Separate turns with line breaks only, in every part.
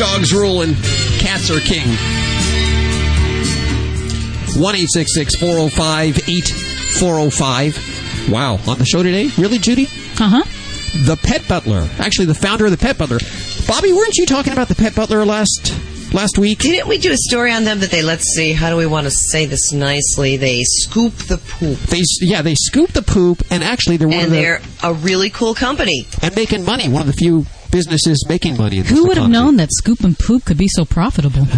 Radio, where dogs rule and cats are king. 1 405 8405. Wow, on the show today? Really, Judy?
Uh huh.
The Pet Butler. Actually, the founder of the Pet Butler. Bobby, weren't you talking about the Pet Butler last last week?
Didn't we do a story on them that they, let's see, how do we want to say this nicely? They scoop the poop.
They yeah, they scoop the poop, and actually they're one
And
of the
they're a really cool company.
and making money. One of the few businesses making money. In this
Who would have known that scoop and poop could be so profitable?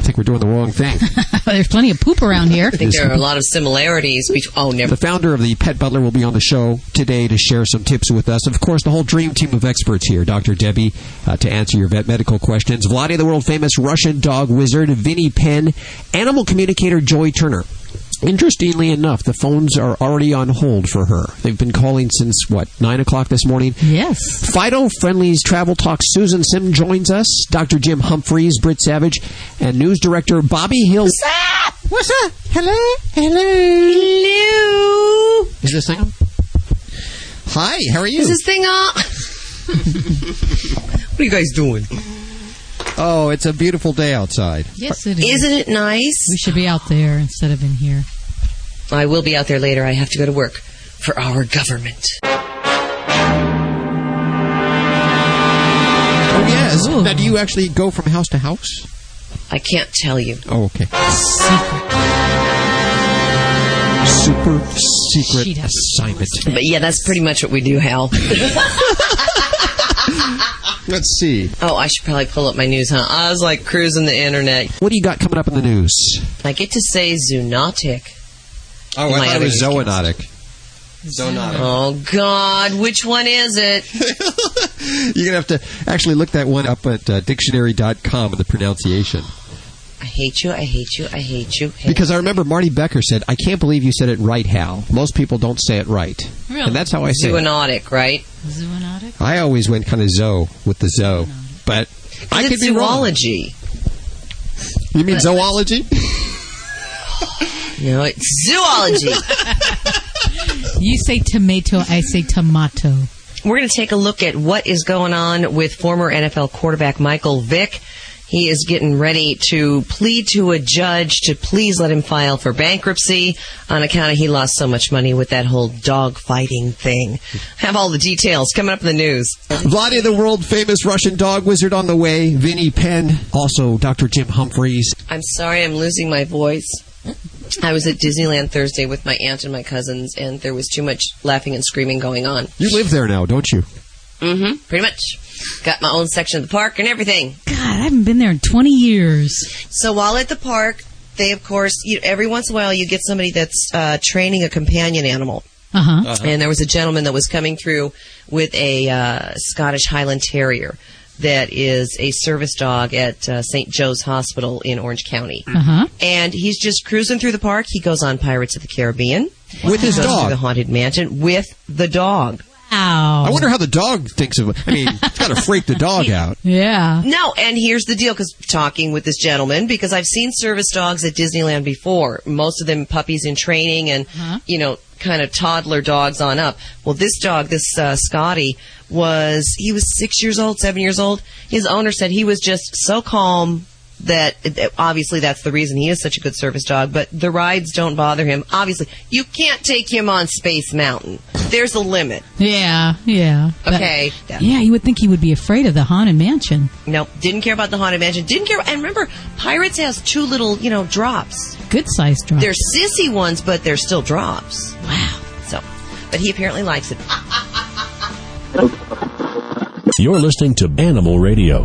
I think we're doing the wrong thing.
There's plenty of poop around here.
I think there are a lot of similarities between. Oh, never.
The founder of the Pet Butler will be on the show today to share some tips with us. Of course, the whole dream team of experts here. Dr. Debbie uh, to answer your vet medical questions. Vladae, the world famous Russian dog wizard. Vinnie Penn. Animal communicator Joy Turner. Interestingly enough, the phones are already on hold for her. They've been calling since, what, 9 o'clock this morning?
Yes.
Fido Friendly's Travel Talk Susan Sim joins us, Dr. Jim Humphries, Britt Savage, and news director Bobby Hill. What's up? What's up? Hello? Hello?
Hello.
Is this thing on? Hi, how are you?
Is this thing on? what are you guys doing?
Oh, it's a beautiful day outside.
Yes, it is.
Isn't it nice?
We should be out there instead of in here.
I will be out there later. I have to go to work for our government.
Oh, yes.
Ooh.
Now, do you actually go from house to house?
I can't tell you.
Oh, okay.
Secret.
Super secret
She'd have to
assignment.
But yeah, that's pretty much what we do, Hal.
Let's see.
oh, I should probably pull up my news, huh? I was like cruising the internet.
What do you got coming up in the news?
I get to say zoonotic.
Oh,
I thought it was
zoonotic. Zoonotic.
Oh God, which one is it?
You're going to have to actually look that one up at uh, dictionary.com, the pronunciation.
I hate you. I hate you. I hate you. Hate
Because I remember Marty Becker said, I can't believe you said it right, Hal. Most people don't say it right.
Really?
And that's how I say it.
zoonotic, right?
Zoonotic?
I always went kind of zo with the zo. But I could
it's
be wrong.
zoology.
You mean zoology?
No, it's zoology.
You say tomato, I say tomato.
We're going to take a look at what is going on with former NFL quarterback Michael Vick. He is getting ready to plead to a judge to please let him file for bankruptcy on account of he lost so much money with that whole dog fighting thing. Have all the details coming up in the news.
Vladae, the world famous Russian dog wizard on the way. Vinnie Penn. Also, Dr. Jim Humphries.
I'm sorry I'm losing my voice. I was at Disneyland Thursday with my aunt and my cousins, and there was too much laughing and screaming going on.
You live there now, don't you?
Mm-hmm. Pretty much. Got my own section of the park and everything.
God, I haven't been there in 20 years.
So while at the park, they of course, you, every once in a while, you get somebody that's uh, training a companion animal.
Uh huh.
And there was a gentleman that was coming through with a uh, Scottish Highland Terrier that is a service dog at uh, St. Joe's Hospital in Orange County.
Uh huh.
And he's just cruising through the park. He goes on Pirates of the Caribbean.
With his
dog. the. Haunted Mansion with the dog.
Wow.
I wonder how the dog thinks of it. I mean, it's got to freak the dog out.
Yeah.
No, and here's the deal, because talking with this gentleman, because I've seen service dogs at Disneyland before. Most of them puppies in training and, you know, kind of toddler dogs on up. Well, this dog, this uh, Scotty, was, he was six years old, seven years old. His owner said he was just so calm that obviously that's the reason he is such a good service dog, but the rides don't bother him. Obviously, you can't take him on Space Mountain. There's a limit.
Yeah. Yeah. But-
Okay.
yeah, you would think he would be afraid of the haunted mansion.
No, didn't care about the Haunted Mansion. Didn't care. And remember, Pirates has two little, you know, drops.
Good sized drops.
They're sissy ones, but they're still drops.
wow.
So, but he apparently likes it.
You're listening to Animal Radio.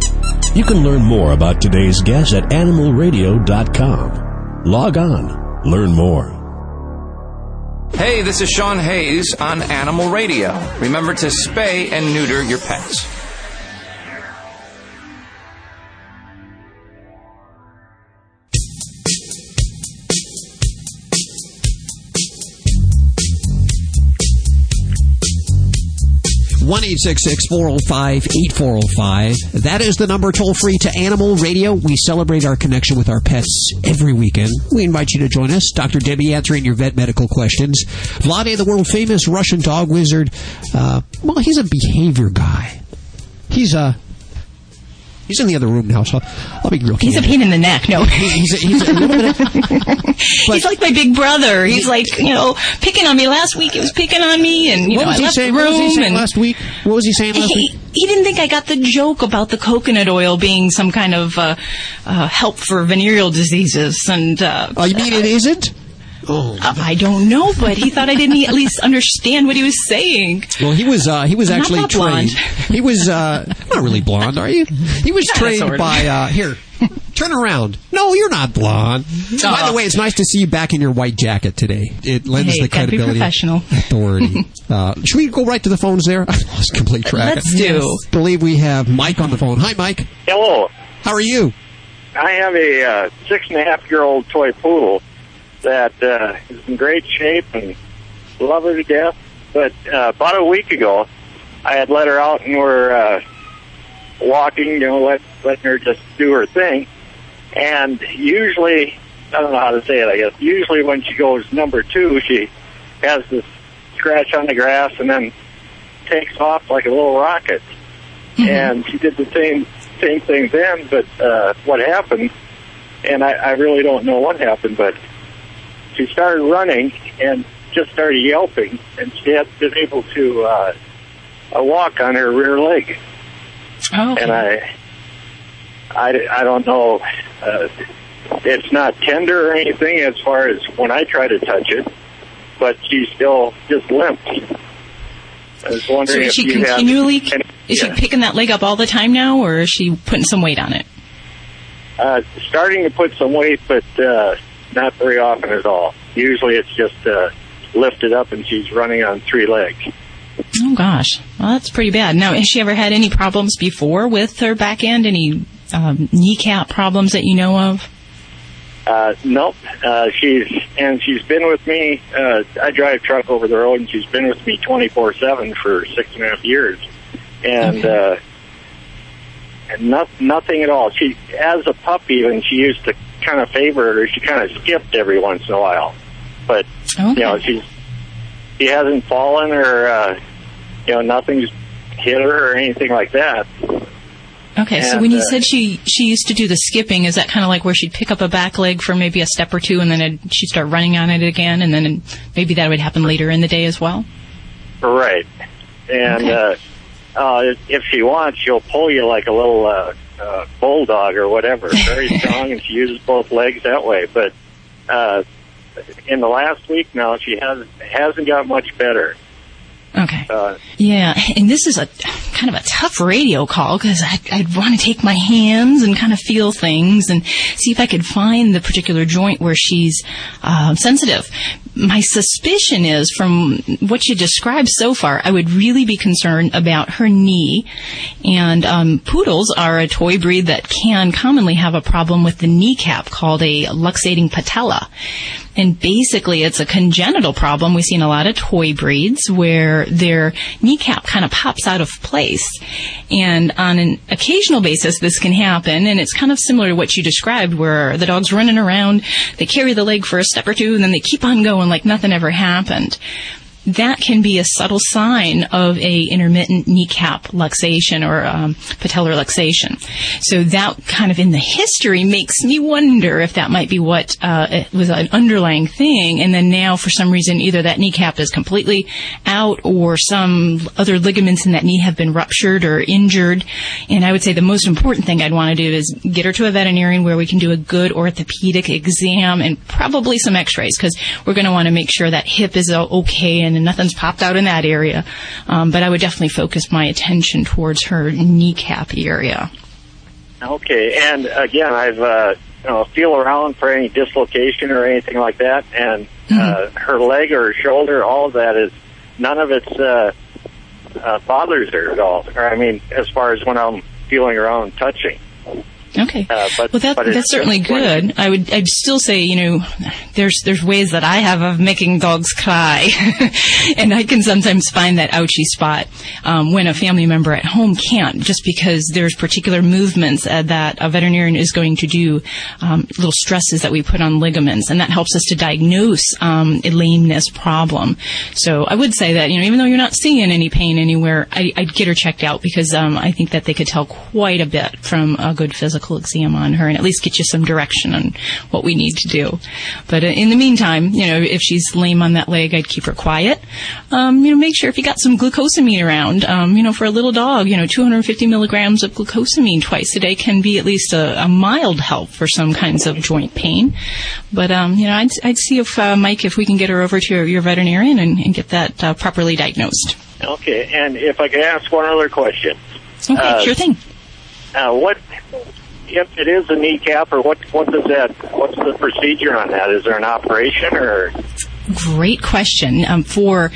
You can learn more about today's guest at animalradio.com. Log on, learn more.
Hey, this is Sean Hayes on Animal Radio. Remember to spay and neuter your pets.
Four zero five. That is the number toll free to Animal Radio. We celebrate our connection with our pets every weekend. We invite you to join us. Dr. Debbie answering your vet medical questions. Vladae, the world famous Russian dog wizard. Uh, well, he's a behavior guy. He's a He's in the other room now, so I'll be real. Quick.
He's a pain in the neck. No,
He's a, he's a little bit.
He's like my big brother. He's like you know picking on me last week. He was picking on me, and you
what
know
was
I
he
left
saying?
the
What
room
was he saying last week? What was he saying last
he,
week?
he didn't think I got the joke about the coconut oil being some kind of uh, uh, help for venereal diseases, and uh,
Oh, you mean it isn't? Oh,
I don't know, but he thought I didn't at least understand what he was saying.
well, he was uh, he was
I'm not
actually
that blonde.
trained. He was uh, not really blonde, are you? He was trained by uh, here. Turn around. No, you're not blonde. By the way, it's nice to see you back in your white jacket today. It lends
Hey,
the
gotta be
credibility,
professional.
authority. uh, should we go right to the phones there? I lost complete track.
Let's do.
I believe we have Mike on the phone. Hi, Mike.
Hello.
How are you?
I have a uh, six and a half year old toy poodle that uh, is in great shape and love her to death. But uh, about a week ago, I had let her out and we're uh, walking, you know, let, letting her just do her thing. And usually, I don't know how to say it, I guess, usually when she goes number two, she has this scratch on the grass and then takes off like a little rocket. And she did the same same thing then, but uh, what happened, and I, I really don't know what happened, but she started running and just started yelping, and she had been able to uh, walk on her rear leg.
Oh,
And I, I, I don't know. Uh, it's not tender or anything as far as when I try to touch it, but she still just limps. I was
so
wondering
is
if
she continually
any-
is
yeah.
she picking that leg up all the time now, or is she putting some weight on it?
Uh, starting to put some weight, but uh, not very often at all. Usually it's just uh, lifted up and she's running on three legs.
Oh gosh, well that's pretty bad. Now, has she ever had any problems before with her back end? Any um, kneecap problems that you know of?
Uh, nope. Uh, she's and she's been with me. Uh, I drive truck over the road, and she's been with me twenty four seven for six and a half years, and uh, and not, nothing at all. She, as a puppy, even she used to kind of favor her. She kind of skipped every once in a while, but
Okay.
you know she's she hasn't fallen or uh, you know nothing's hit her or anything like that.
Okay, so when you
uh,
said she she used to do the skipping, is that kind of like where she'd pick up a back leg for maybe a step or two, and then she'd start running on it again, and then maybe that would happen later in the day as well?
Right. And
Okay.
uh, uh, if- if she wants, she'll pull you like a little uh, uh, bulldog or whatever. Very strong, and she uses both legs that way. But uh, in the last week now, she has hasn't got much better.
Okay.
Uh,
Yeah, and this is a kind of a tough radio call because I, I'd want to take my hands and kind of feel things and see if I could find the particular joint where she's uh, sensitive. My suspicion is from what you described so far, I would really be concerned about her knee. And um, poodles are a toy breed that can commonly have a problem with the kneecap called a luxating patella. And basically, it's a congenital problem. We see in a lot of toy breeds where their kneecap kind of pops out of place. And on an occasional basis, this can happen. And it's kind of similar to what you described, where the dog's running around, they carry the leg for a step or two, and then they keep on going like nothing ever happened that can be a subtle sign of a intermittent kneecap luxation or um, patellar luxation. So that kind of in the history makes me wonder if that might be what uh, was an underlying thing, and then now for some reason either that kneecap is completely out or some other ligaments in that knee have been ruptured or injured. And I would say the most important thing I'd want to do is get her to a veterinarian where we can do a good orthopedic exam and probably some X-rays because we're going to want to make sure that hip is okay and nothing's popped out in that area. Um, but I would definitely focus my attention towards her kneecap area.
okay. And again, I've uh, you know feel around for any dislocation or anything like that, and uh, her leg or her shoulder, all of that is none of it's uh, uh, bothers her at all. Or I mean, as far as when I'm feeling around, touching.
Okay.
Uh, but,
well, that, that's certainly good. I would, I'd still say, you know, there's there's ways that I have of making dogs cry, and I can sometimes find that ouchy spot um, when a family member at home can't, just because there's particular movements uh, that a veterinarian is going to do, um, little stresses that we put on ligaments, and that helps us to diagnose um, a lameness problem. So I would say that, you know, even though you're not seeing any pain anywhere, I, I'd get her checked out because um, I think that they could tell quite a bit from a good physical exam on her and at least get you some direction on what we need to do. But uh, in the meantime, you know, if she's lame on that leg, I'd keep her quiet. Um, you know, make sure if you got some glucosamine around, um, you know, for a little dog, you know, 250 milligrams of glucosamine twice a day can be at least a, a mild help for some kinds of joint pain. But, um, you know, I'd, I'd see if, uh, Mike, if we can get her over to your, your veterinarian and, and get that uh, properly diagnosed.
Okay, and if I could ask one other question.
Okay,
Uh,
sure thing.
Uh, what if it is a kneecap, or what? What does that? What's the procedure on that? Is there an operation, or
Great question. Um, for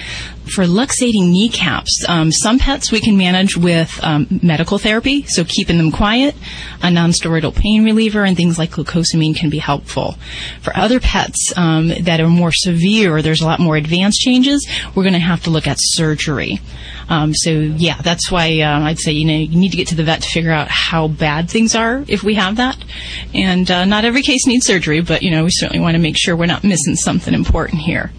for luxating kneecaps, um, some pets we can manage with um, medical therapy, so keeping them quiet, a nonsteroidal pain reliever, and things like glucosamine can be helpful. For other pets um, that are more severe, there's a lot more advanced changes, we're going to have to look at surgery. Um, so yeah, that's why uh, I'd say you know you need to get to the vet to figure out how bad things are if we have that. And uh, not every case needs surgery, but you know we certainly want to make sure we're not missing something important here.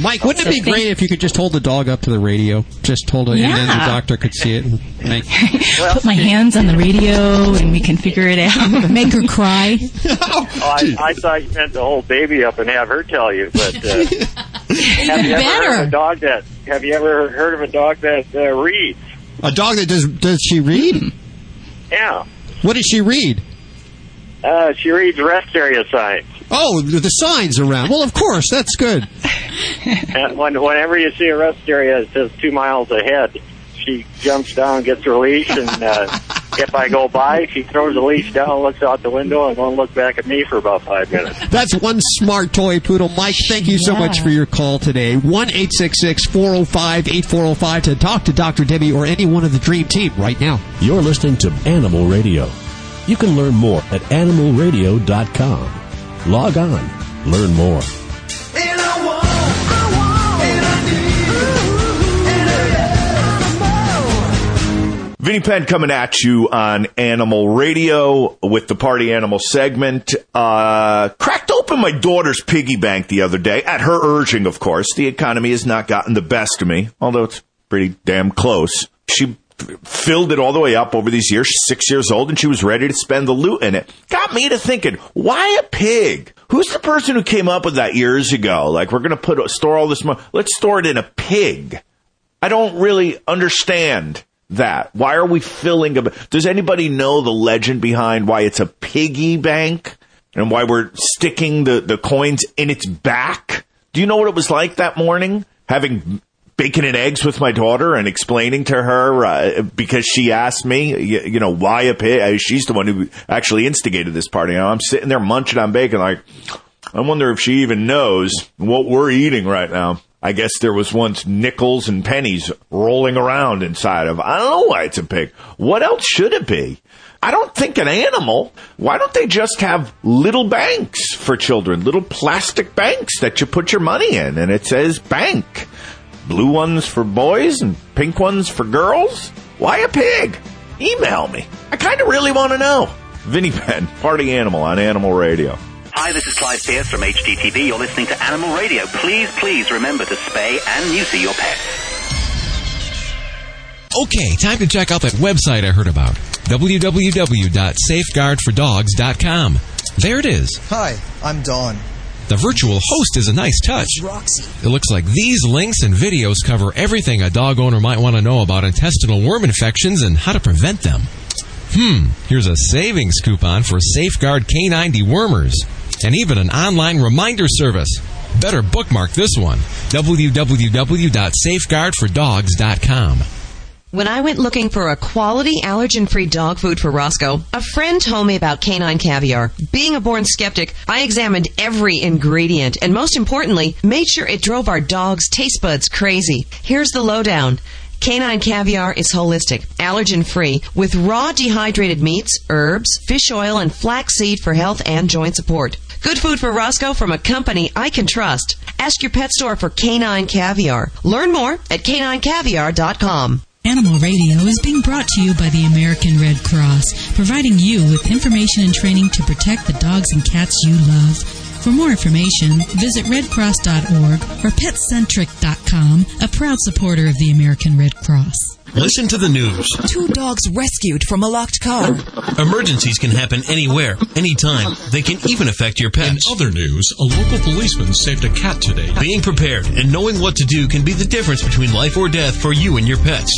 Mike, wouldn't it be
thank-
great if you could just hold the dog up to the radio? Just hold it, and then the doctor could see it. And make,
Put my hands on the radio and we can figure it out.
Make her cry.
oh, I, I thought you meant to hold baby up and have her tell you. But uh, have you ever heard of
better.
a dog that? Have you ever heard of a dog that uh, reads?
a dog that does does she read?
Yeah,
What does she read?
uh, she reads rest area signs.
Oh, the signs around. Well, of course, that's good.
And when, whenever you see a rest area that says two miles ahead, she jumps down, gets her leash, and uh, if I go by, she throws the leash down, looks out the window, and won't look back at me for about five minutes.
That's one smart toy poodle. Mike, thank you so
Yeah.
much for your call today. 1 405 8405 to talk to Dr. Debbie or any one of the Dream Team right now.
You're listening to Animal Radio. You can learn more at animalradio.com. Log on, learn more.
Vinnie Penn coming at you on Animal Radio with the Party Animal segment. Uh, cracked open my daughter's piggy bank the other day, at her urging, of course. The economy has not gotten the best of me, although it's pretty damn close. She filled it all the way up over these years. She's six years old, and she was ready to spend the loot in it. Got me to thinking, why a pig? Who's the person who came up with that years ago? Like, we're going to put store all this money. Let's store it in a pig. I don't really understand that. Why are we filling a? Does anybody know the legend behind why it's a piggy bank and why we're sticking the, the coins in its back? Do you know what it was like that morning? Having bacon and eggs with my daughter and explaining to her uh, because she asked me, you, you know, why a pig? Uh, She's the one who actually instigated this party. You know, I'm sitting there munching on bacon, like I wonder if she even knows what we're eating right now. I guess there was once nickels and pennies rolling around inside of. I don't know why it's a pig. What else should it be? I don't think an animal. Why don't they just have little banks for children? Little plastic banks that you put your money in and it says bank. Blue ones for boys and pink ones for girls? Why a pig? Email me. I kind of really want to know. Vinnie Penn, Party Animal on Animal Radio.
Hi, this is Clive Pearse from HGTV. You're listening to Animal Radio. Please, please remember to spay and neuter your pets.
Okay, time to check out that website I heard about www.safeguardfordogs.com. There it is.
Hi, I'm Dawn.
The virtual host is a nice touch. It looks like these links and videos cover everything a dog owner might want to know about intestinal worm infections and how to prevent them. Hmm, here's a savings coupon for Safeguard Canine Dewormers and even an online reminder service. Better bookmark this one www.safeguardfordogs.com.
When I went looking for a quality allergen free dog food for Roscoe, a friend told me about canine caviar. Being a born skeptic, I examined every ingredient and most importantly, made sure it drove our dog's taste buds crazy. Here's the lowdown. Canine Caviar is holistic, allergen free, with raw dehydrated meats, herbs, fish oil, and flaxseed for health and joint support. Good food for Roscoe from a company I can trust. Ask your pet store for Canine Caviar. Learn more at caninecaviar.com.
Animal Radio is being brought to you by the American Red Cross, providing you with information and training to protect the dogs and cats you love. For more information, visit redcross.org or petcentric.com, a proud supporter of the American Red Cross.
Listen to the news.
Two dogs rescued from a locked car.
Emergencies can happen anywhere, anytime. They can even affect your pets.
In other news, a local policeman saved a cat today.
Being prepared and knowing what to do can be the difference between life or death for you and your pets.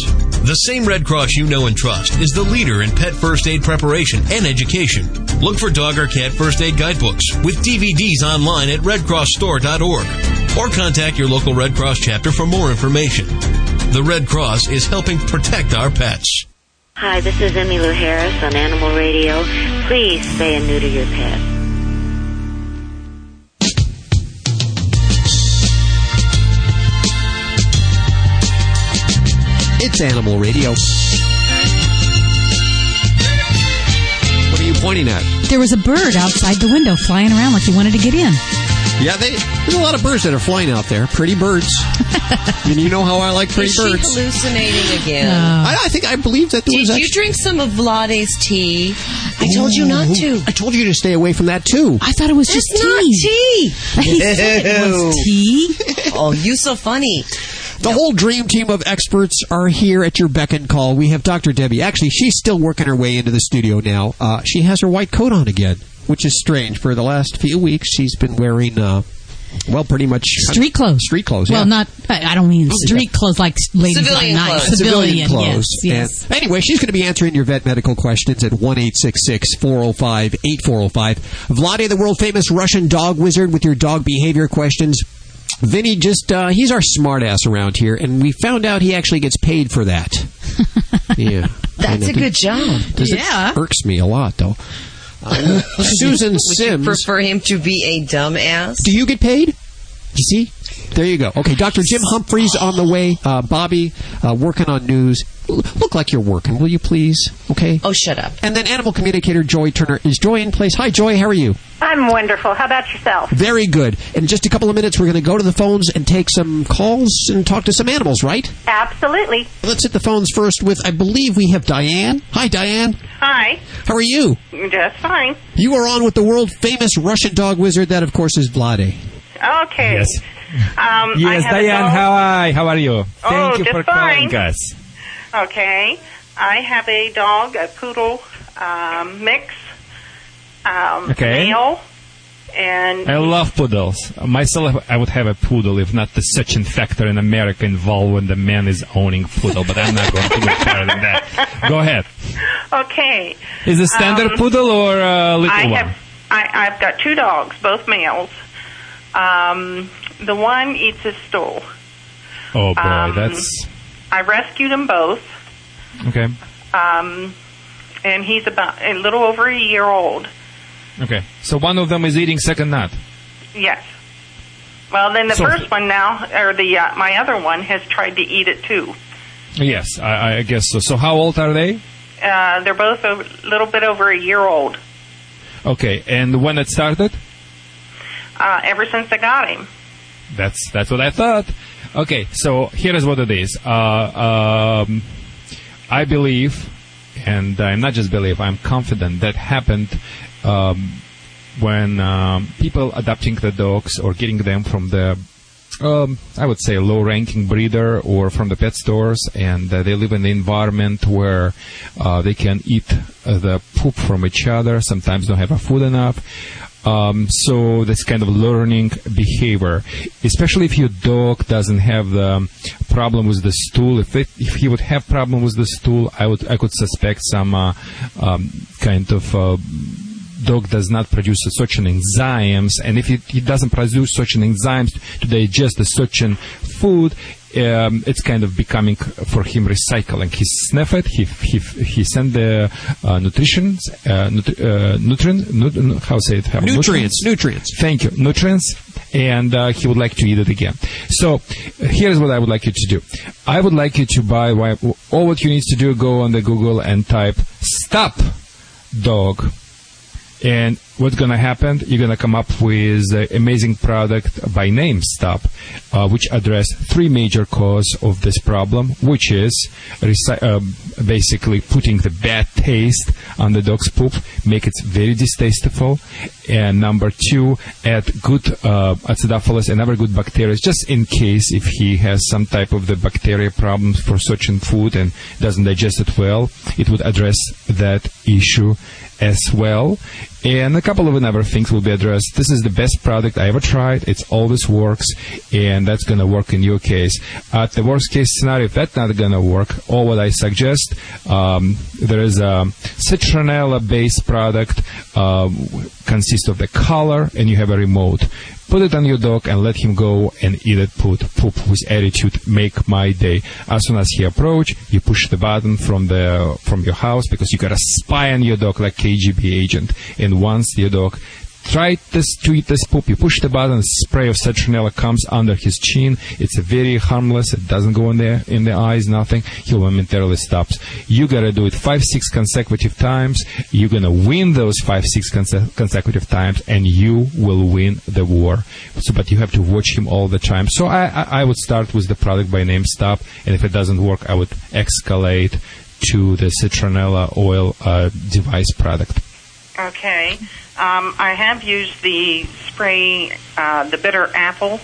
The same Red Cross you know and trust is the leader in pet first aid preparation and education. Look for dog or cat first aid guidebooks with DVDs online at redcrossstore.org or contact your local Red Cross chapter for more information. The Red Cross is helping protect our pets.
Hi, this is Emmylou Harris on Animal Radio. Please spay and neuter your pet.
It's Animal Radio. What are you pointing at?
There was a bird outside the window flying around like he wanted to get in.
Yeah, they, there's a lot of birds that are flying out there. Pretty birds. and you know how I like pretty
Is
birds.
she hallucinating again?
I, I think I believe that there
Did
was
you drink some of Vladae's tea? I told you not to.
I told you to stay away from that too.
I thought it was just
It's
tea.
not tea.
He said it was tea.
oh, you so funny.
The whole dream team of experts are here at your beck and call. We have Dr. Debbie. Actually, she's still working her way into the studio now. Uh, she has her white coat on again, which is strange. For the last few weeks, she's been wearing, uh, well, pretty much
Street clothes.
Street clothes.
Well,
yeah.
not. I I don't mean street clothes like ladies
Civilian
like
clothes.
Civilian,
clothes.
Yes, yes.
Anyway, she's going to be answering your vet medical questions at 1 405 8405. Vladae, the world famous Russian dog wizard, with your dog behavior questions. Vinnie just, uh, he's our smartass around here, and we found out he actually gets paid for that. yeah.
That's a good job.
does- it
Yeah.
irks me a lot, though. Uh, Susan
Would you
Sims.
prefer him to be a dumbass?
Do you get paid? You see? There you go. Okay, Dr. Jim Humphries on the way. Uh, Bobby uh, working on news. L- look like you're working, will you please? Okay.
Oh, shut up.
And then animal communicator Joy Turner. Is Joy in place? Hi, Joy. How are you?
I'm wonderful. How about yourself?
Very good. In just a couple of minutes, we're going to go to the phones and take some calls and talk to some animals, right?
Absolutely.
Let's hit the phones first with, I believe we have Diane. Hi, Diane.
Hi.
How are you?
Just fine.
You are on with the world famous Russian dog wizard. That, of course, is Vladae.
Okay.
Yes.
Um,
Yes, Diane, how are, how are you?
Oh,
Thank you
just
for
fine.
calling us.
Okay. I have a dog, a poodle um, mix, um,
Okay.
male, and
I love poodles. Myself, I would have a poodle if not the such factor in America involved when the man is owning poodle, but I'm not going to go further than that. Go ahead.
okay.
Is it standard
Um,
poodle or a little
I
one?
have I, I've got two dogs, both males. Um, the one eats his stool.
oh boy,
um,
that's
I rescued them both,
okay.
um, and he's about a little over a year old.
Okay, so one of them is eating second nut.
Yes. Well, then the
So-
first one now, or the uh, my other one has tried to eat it too.
Yes, I, I guess so. So how old are they?
Uh, they're both a little bit over a year old.
Okay, and when it started?
Uh, ever since I got him.
That's that's what I thought. Okay, so here is what it is. Uh, um, I believe, and I'm not just believe, I'm confident that happened um, when um, people adopting the dogs or getting them from the um, I would say low-ranking breeder or from the pet stores, and uh, they live in the environment where uh, they can eat uh, the poop from each other. Sometimes don't have a food enough. Um, so this kind of learning behavior, especially if your dog doesn't have the problem with the stool. If it, if he would have problem with the stool, I would I could suspect some uh, um, kind of uh, dog does not produce such an enzymes, and if it, it doesn't produce such an enzymes to digest such an food, um, it's kind of becoming for him recycling. He sniff it, he he he send the uh, nutrition, uh, nutri- uh, nutrient, nut, how say it? Have
Nutrients, nutrients.
Thank you, nutrients, and uh, he would like to eat it again. So here's what I would like you to do. I would like you to buy. All what you need to do: go on the Google and type "stop dog." And what's going to happen? You're going to come up with an amazing product by name Stop, uh, which address three major causes of this problem, which is reci- uh, basically putting the bad taste on the dog's poop, make it very distasteful, and number two, add good uh, acidophilus and other good bacteria, just in case if he has some type of the bacteria problems for certain food and doesn't digest it well, it would address that issue as well. And a couple of other things will be addressed. This is the best product I ever tried. It always works, and that's going to work in your case. At the worst case scenario, if that's not going to work, all what I suggest, um, there is a citronella based product, uh, consists of the collar, and you have a remote. Put it on your dog and let him go and eat it, put poop with attitude, make my day. As soon as he approach, you push the button from the from your house because you got to spy on your dog like KGB agent. And once your dog this to eat this poop. You push the button, spray of citronella comes under his chin. It's very harmless. It doesn't go in there in the eyes, nothing. He momentarily stops. You gotta do it five, six consecutive times. You're gonna win those five, six conse- consecutive times, and you will win the war. So, but you have to watch him all the time. So I, I, I would start with the product by name Stop, and if it doesn't work, I would escalate to the citronella oil uh, device product.
Okay. Um, I have used the spray, uh, the bitter apple.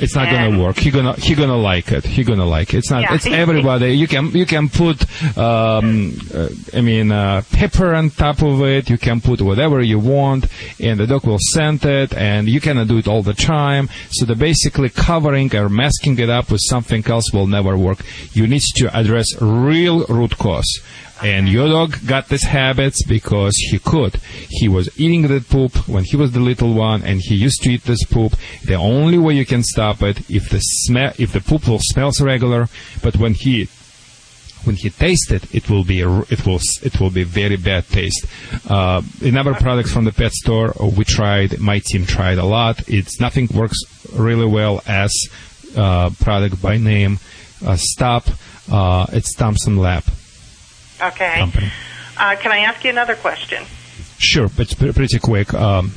It's not gonna work. He gonna he gonna like it. He gonna like it. It's not.
Yeah.
It's everybody. You can you can put. Um, uh, I mean, uh, pepper on top of it. You can put whatever you want, and the dog will scent it. And you cannot do it all the time. So the basically covering or masking it up with something else will never work. You need to address real root cause. And your dog got these habits because he could. He was eating the poop when he was the little one, and he used to eat this poop. The only way you can stop it if the smell, if the poop will smells regular, but when he when he tastes it, it will be a- it will it will be very bad taste. Uh, in other products from the pet store, uh, we tried. My team tried a lot. It's nothing works really well as uh, product by name. Uh, Stop. Uh, it's Thompson Lab.
Okay.
Company.
Uh, can I ask you another question?
Sure, but it's pretty quick um,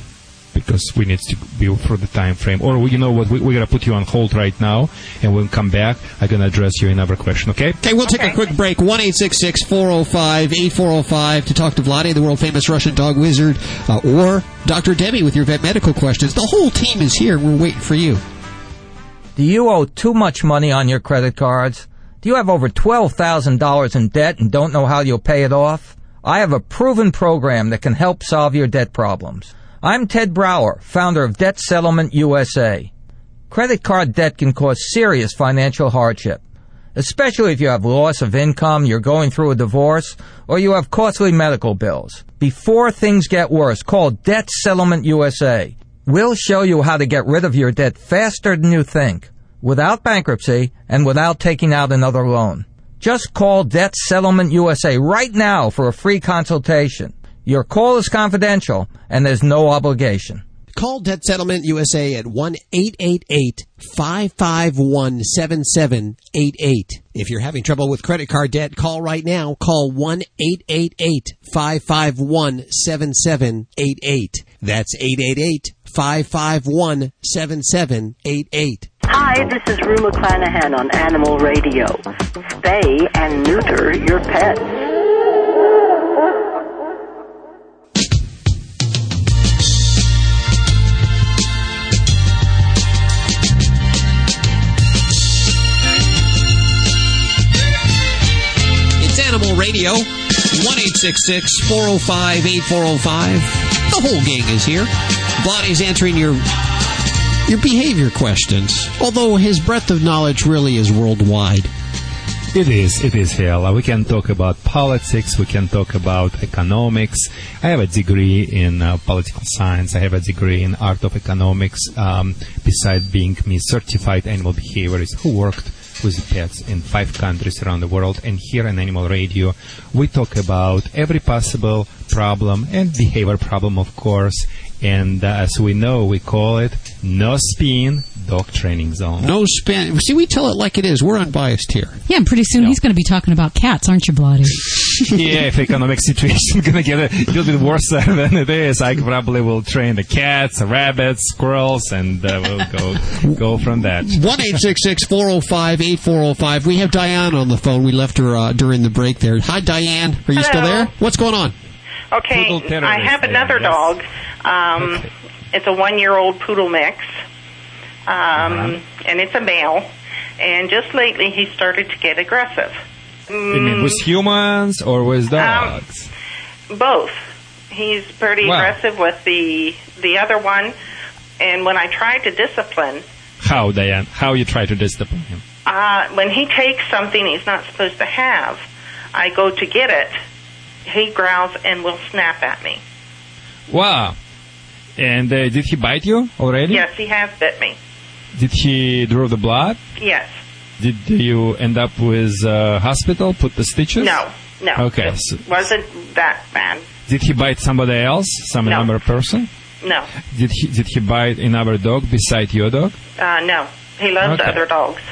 because we need to be for the time frame. Or you know what? We, we're gonna put you on hold right now, and when we come back, I'm gonna address you another question. Okay?
Okay, we'll take a quick break. 1 405 8405 to talk to Vladae, the world famous Russian dog wizard, uh, or Dr. Debbie with your vet medical questions. The whole team is here. We're waiting for you.
Do you owe too much money on your credit cards? Do you have over $12,000 in debt and don't know how you'll pay it off? I have a proven program that can help solve your debt problems. I'm Ted Brower, founder of Debt Settlement USA. Credit card debt can cause serious financial hardship, especially if you have loss of income, you're going through a divorce, or you have costly medical bills. Before things get worse, call Debt Settlement USA. We'll show you how to get rid of your debt faster than you think, without bankruptcy and without taking out another loan. Just call Debt Settlement USA right now for a free consultation. Your call is confidential and there's no obligation.
Call Debt Settlement USA at 1 888 551 7788. If you're having trouble with credit card debt, call right now. Call 1 888 551 7788. That's 888 551 7788.
Hi, this is Rue McClanahan on Animal Radio. Spay and neuter your pets.
It's Animal Radio. 1 405 8405. The whole gang is here. Vladae's answering your your behavior questions, although his breadth of knowledge really is worldwide.
It is, it is, Hal. We can talk about politics, we can talk about economics. I have a degree in uh, political science, I have a degree in art of economics, um, besides being me certified animal behaviorist who worked with pets in five countries around the world. And here on Animal Radio, we talk about every possible problem and behavior problem, of course. And uh, as we know, we call it no spin dog training zone.
No spin. See, we tell it like it is. We're unbiased here.
Yeah, and pretty soon he's going to be talking about cats, aren't you, Bloody?
yeah, if economic situation gonna get a little bit worse than it is, I probably will train the cats, the rabbits, squirrels, and uh, we'll go go from that.
One eight six six four zero five eight four zero five. We have Diane on the phone. We left her uh, during the break there. Hi, Diane. Are you still there? What's going on?
Okay, I have another dog. Um, It's a one-year-old poodle mix, um,
Uh-huh.
and it's a male. And just lately, he started to get aggressive. Mm,
with humans or with dogs?
both. He's pretty
Wow.
aggressive with the the other one, and when I try to discipline,
How, Diane? How you try to discipline him?
uh, when he takes something he's not supposed to have, I go to get it. He growls and will snap at me.
Wow. And uh, did he bite you already?
Yes, he has bit me.
Did he draw the blood?
Yes.
Did you end up with uh, hospital? Put the stitches?
No. No.
Okay.
It wasn't that bad.
did he bite somebody else? Some
No.
another person?
No.
Did he did he bite another dog beside your dog?
Uh, no. He loves
Okay.
other dogs.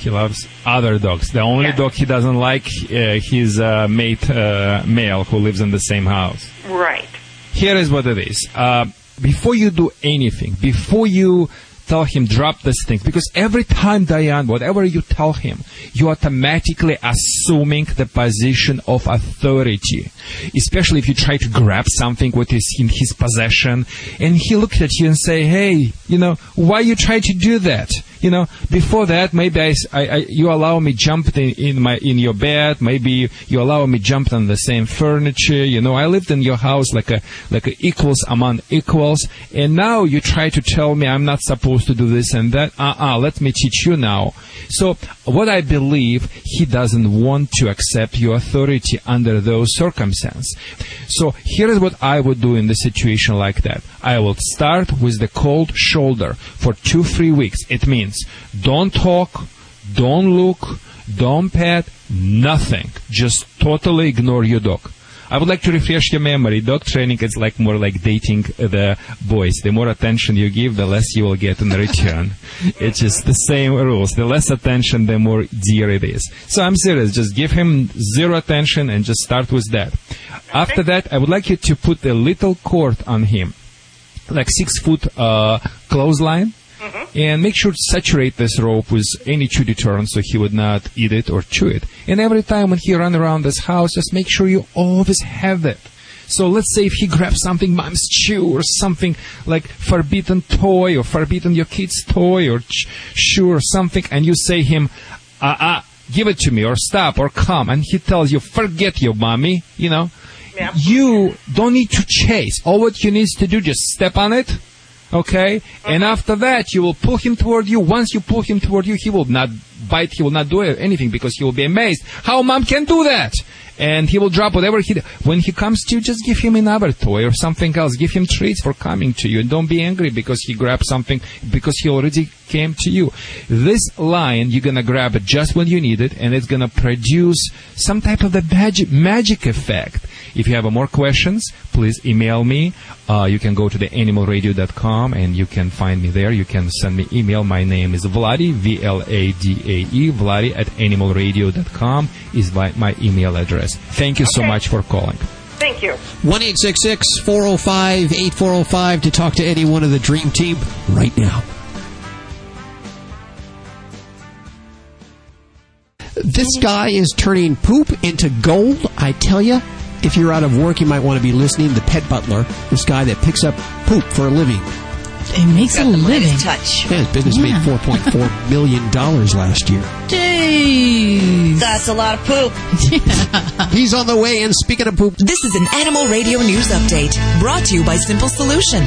He loves other dogs. The only dog he doesn't like uh, his uh, mate uh, male who lives in the same house.
Right.
Here is what it is. Uh, before you do anything, before you tell him drop this thing, because every time, Diane, whatever you tell him, you automatically assuming the position of authority. Especially if you try to grab something what is in his possession, and he looks at you and say, "Hey, you know, why you try to do that?" You know, before that, maybe I, I, I you allow me jump in, in my in your bed. Maybe you allow me jump on the same furniture. You know, I lived in your house like a like a equals among equals, and now you try to tell me I'm not supposed to do this and that. Uh uh let me teach you now. So what I believe he doesn't want to accept your authority under those circumstances. So here is what I would do in the situation like that. I will start with the cold shoulder for two, three weeks. It means don't talk, don't look, don't pet, nothing. Just totally ignore your dog. I would like to refresh your memory. Dog training is like more like dating the boys. The more attention you give, the less you will get in return. it's just the same rules. The less attention, the more dear it is. So I'm serious. Just give him zero attention and just start with that. After that, I would like you to put a little cord on him, like six foot uh, clothesline and make sure to saturate this rope with any chew deterrent so he would not eat it or chew it. And every time when he run around this house, just make sure you always have it. So let's say if he grabs something mom's chew or something like forbidden toy or forbidden your kid's toy or ch- shoe or something and you say him, uh, uh, give it to me or stop or come and he tells you, forget your mommy, you know, you don't need to chase. All what you need to do, just step on it, okay? And after that, you will pull him toward you. Once you pull him toward you, he will not bite, he will not do anything because he will be amazed how mom can do that. And he will drop whatever he. When he comes to you, just give him another toy or something else. Give him treats for coming to you, and don't be angry because he grabbed something because he already came to you. This line you're gonna grab it just when you need it, and it's gonna produce some type of the magic magic effect. If you have more questions, please email me. Uh, you can go to the animalradio.com and you can find me there. You can send me email. My name is Vladae, V-L-A-D-A-E, Vladae at animalradio.com is my, my email address. Thank you so much for calling.
Thank you.
1 405 8405 to talk to any one of the Dream Team right now. This guy is turning poop into gold. I tell you, if you're out of work, you might want to be listening. The Pet Butler, this guy that picks up poop for a living.
He makes a living.
touch.
Yeah, his business made $4.4 million last year.
Jeez.
That's a lot of poop.
He's on the way. And speaking of poop,
This is an Animal Radio News Update brought to you by Simple Solution.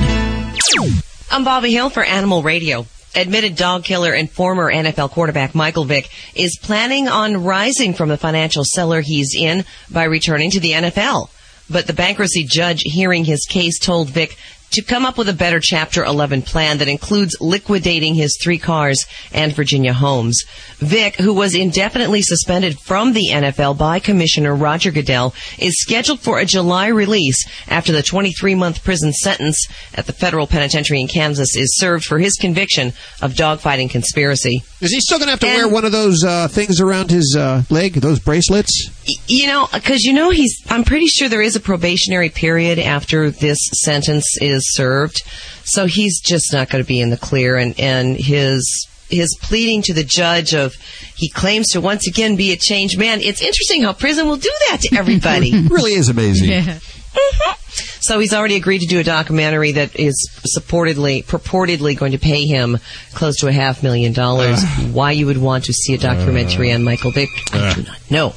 I'm Bobby Hill for Animal Radio. Admitted dog killer and former NFL quarterback Michael Vick is planning on rising from the financial cellar he's in by returning to the NFL. But the bankruptcy judge hearing his case told Vick to come up with a better Chapter 11 plan that includes liquidating his three cars and Virginia homes. Vick, who was indefinitely suspended from the NFL by Commissioner Roger Goodell, is scheduled for a July release after the 23 month prison sentence at the federal penitentiary in Kansas is served for his conviction of dogfighting conspiracy.
Is he still going to have to wear one of those uh, things around his uh, leg, those bracelets?
You know, because you know he's. I'm pretty sure there is a probationary period after this sentence is served, so he's just not going to be in the clear. And and his his pleading to the judge of he claims to once again be a changed man. It's interesting how prison will do that to everybody.
really is amazing.
Yeah. So he's already agreed to do a documentary that is supportedly, purportedly going to pay him close to a half million dollars. Why you would want to see a documentary on Michael Vick, I do not know.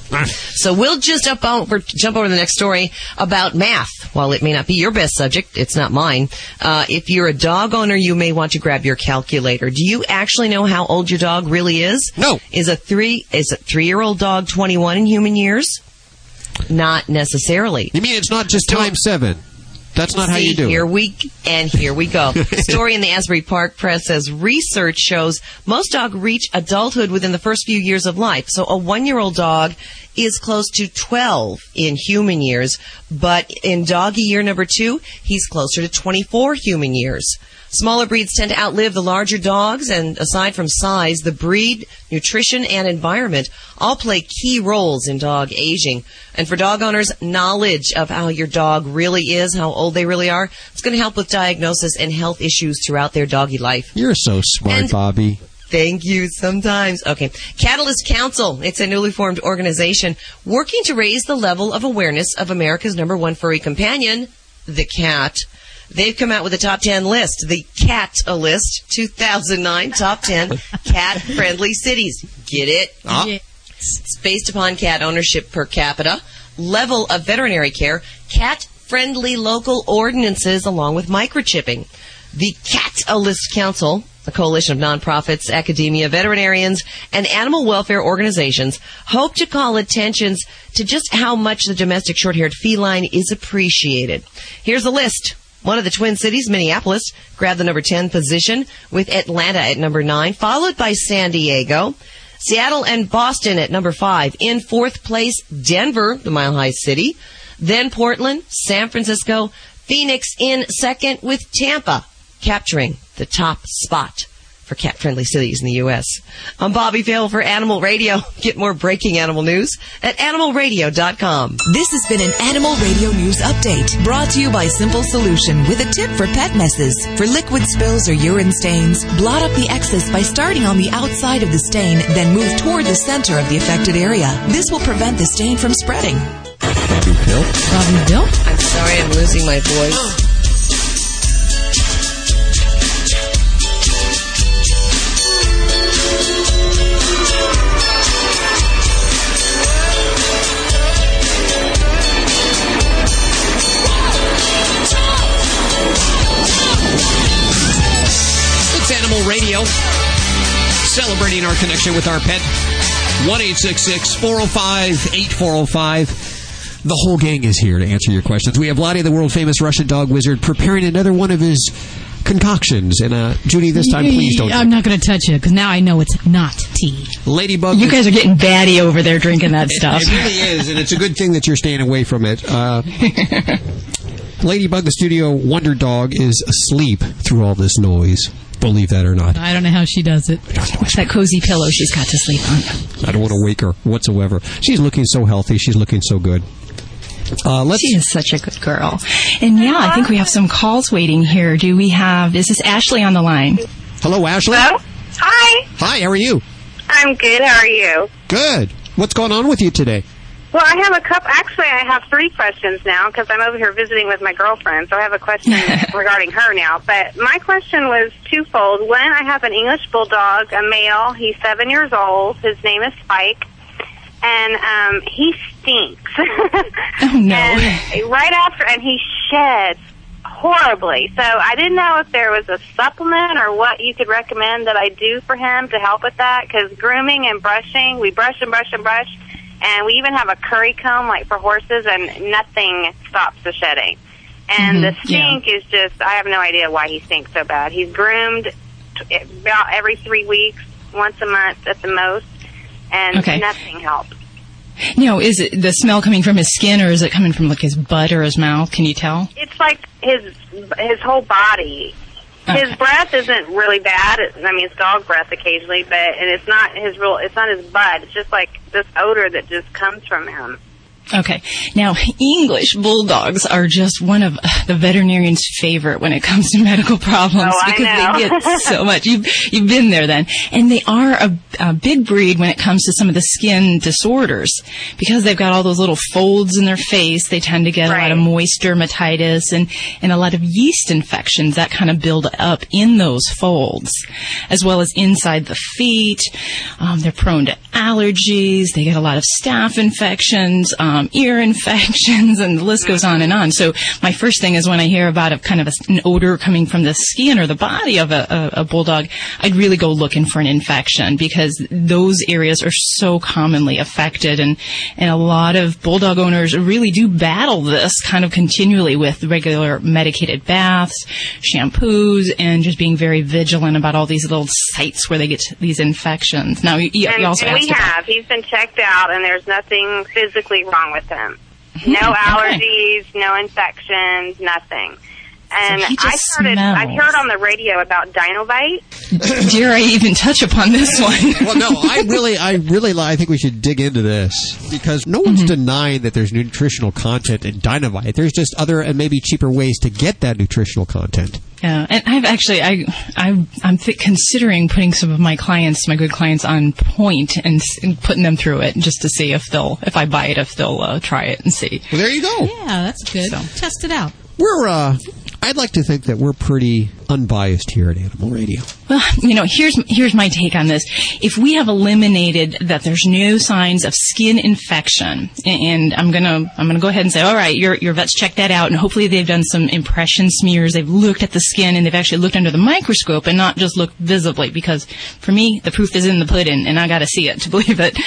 So we'll just up over, jump over to the next story about math. While it may not be your best subject, it's not mine. Uh, if you're a dog owner, you may want to grab your calculator. Do you actually know how old your dog really is?
No.
Is a three is a three year old dog 21 in human years? Not necessarily.
You mean it's not just time seven? That's not how you do
here
it.
we and here we go. Story in the Asbury Park Press says research shows most dogs reach adulthood within the first few years of life. So a one-year-old dog is close to 12 in human years, but in doggy year number two, he's closer to 24 human years. Smaller breeds tend to outlive the larger dogs, and aside from size, the breed, nutrition, and environment all play key roles in dog aging. And for dog owners, knowledge of how your dog really is, how old they really are, it's going to help with diagnosis and health issues throughout their doggy life.
You're so smart,
And-
Bobby.
Thank you sometimes. Okay. Catalyst Council. It's a newly formed organization working to raise the level of awareness of America's number one furry companion, the cat. They've come out with a top 10 list, the Cat a List 2009 top 10 cat friendly cities. Get it?
Ah.
It's based upon cat ownership per capita, level of veterinary care, cat friendly local ordinances, along with microchipping. The Cat A List Council, a coalition of nonprofits, academia, veterinarians, and animal welfare organizations, hope to call attentions to just how much the domestic short-haired feline is appreciated. Here's a list. One of the Twin Cities, Minneapolis, grabbed the number 10 position with Atlanta at number 9, followed by San Diego. Seattle and Boston at number 5. In fourth place, Denver, the Mile High City. Then Portland, San Francisco, Phoenix in second with Tampa capturing the top spot for cat friendly cities in the U.S. I'm Bobby Vale for Animal Radio. Get more breaking animal news at animalradio.com.
This has been an Animal Radio News Update brought to you by Simple Solution with a tip for pet messes. For liquid spills or urine stains, blot up the excess by starting on the outside of the stain, then move toward the center of the affected area. This will prevent the stain from spreading.
Bobby Bill.
Bobby Bill?
I'm sorry I'm losing my voice.
Radio. Celebrating our connection with our pet. 1 405 8405. The whole gang is here to answer your questions. We have Vladae, the world famous Russian dog wizard, preparing another one of his concoctions. And uh, Judy, this time, please don't.
I'm not going to touch it because now I know it's not tea.
Ladybug.
You guys are getting batty over there drinking that stuff.
It really is, and it's a good thing that you're staying away from it. Uh, Ladybug, the studio wonder dog, is asleep through all this noise. Believe that or not.
I don't know how she does it.
It's that cozy pillow she's got to sleep on.
I don't want to wake her whatsoever. She's looking so healthy. She's looking so good. Uh, let's.
She is such a good girl. And yeah, I think we have some calls waiting here. Do we have, is this Ashley on the line?
Hello, Ashley.
Hello? Hi.
Hi, how are you?
I'm good. How are you?
Good. What's going on with you today?
Well, I have a couple. Actually, I have three questions now because I'm over here visiting with my girlfriend. So I have a question regarding her now. But my question was twofold. One, I have an English bulldog, a male. He's seven years old. His name is Spike, and um, he stinks.
Oh no!
and right after, and he sheds horribly. So I didn't know if there was a supplement or what you could recommend that I do for him to help with that. Because grooming and brushing, we brush and brush and brush, and we even have a curry comb like for horses, and nothing stops the shedding. And
Mhm,
the stink is just, I have no idea why he stinks so bad. He's groomed t- about every three weeks, once a month at the most, and
Okay.
nothing helps.
You know, is it the smell coming from his skin, or is it coming from like his butt or his mouth? Can you tell?
It's like his his whole body. His breath isn't really bad. I mean, it's dog breath occasionally, but and it's not his real. It's not his butt. It's just like this odor that just comes from him.
Okay. Now, English bulldogs are just one of uh, the veterinarian's favorite when it comes to medical problems
Oh,
because they get so much. You've, you've been there then. And they are a, a big breed when it comes to some of the skin disorders because they've got all those little folds in their face. They tend to get a lot of moist dermatitis and, and a lot of yeast infections that kind of build up in those folds as well as inside the feet. Um, they're prone to allergies. They get a lot of staph infections, um, Um, ear infections, and the list goes on and on. So my first thing is when I hear about a kind of a, an odor coming from the skin or the body of a, a, a bulldog, I'd really go looking for an infection because those areas are so commonly affected, and and a lot of bulldog owners really do battle this kind of continually with regular medicated baths, shampoos, and just being very vigilant about all these little sites where they get these infections. Now, you, you
and,
also
and we
about
have. He's been checked out, and there's nothing physically wrong with him. No
okay.
allergies, no infections, nothing. And
he
I
just
started. I
smells.
heard on the radio about Dinovite.
Dare I even touch upon this one?
well, no, I really, I really, I think we should dig into this because no one's mm-hmm. denying that there's nutritional content in Dinovite. There's just other and maybe cheaper ways to get that nutritional content.
Yeah, and I've actually I I I'm th- considering putting some of my clients, my good clients, on point and, and putting them through it just to see if they'll if I buy it if they'll uh, try it and see.
Well, there you go.
Yeah, that's good. Test it out.
We're, uh, I'd like to think that we're pretty unbiased here at Animal Radio.
Well, you know, here's here's my take on this. If we have eliminated that there's no signs of skin infection, and I'm gonna I'm gonna go ahead and say, all right, your your vet's checked that out, and hopefully they've done some impression smears. They've looked at the skin, and they've actually looked under the microscope and not just looked visibly. Because for me, the proof is in the pudding, and I got to see it to believe it.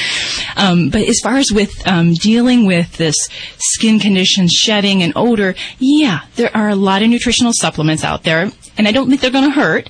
Um, but as far as with um, dealing with this skin condition, shedding, and odor, yeah, there are a lot of nutritional supplements out there, and I don't think they're going to hurt.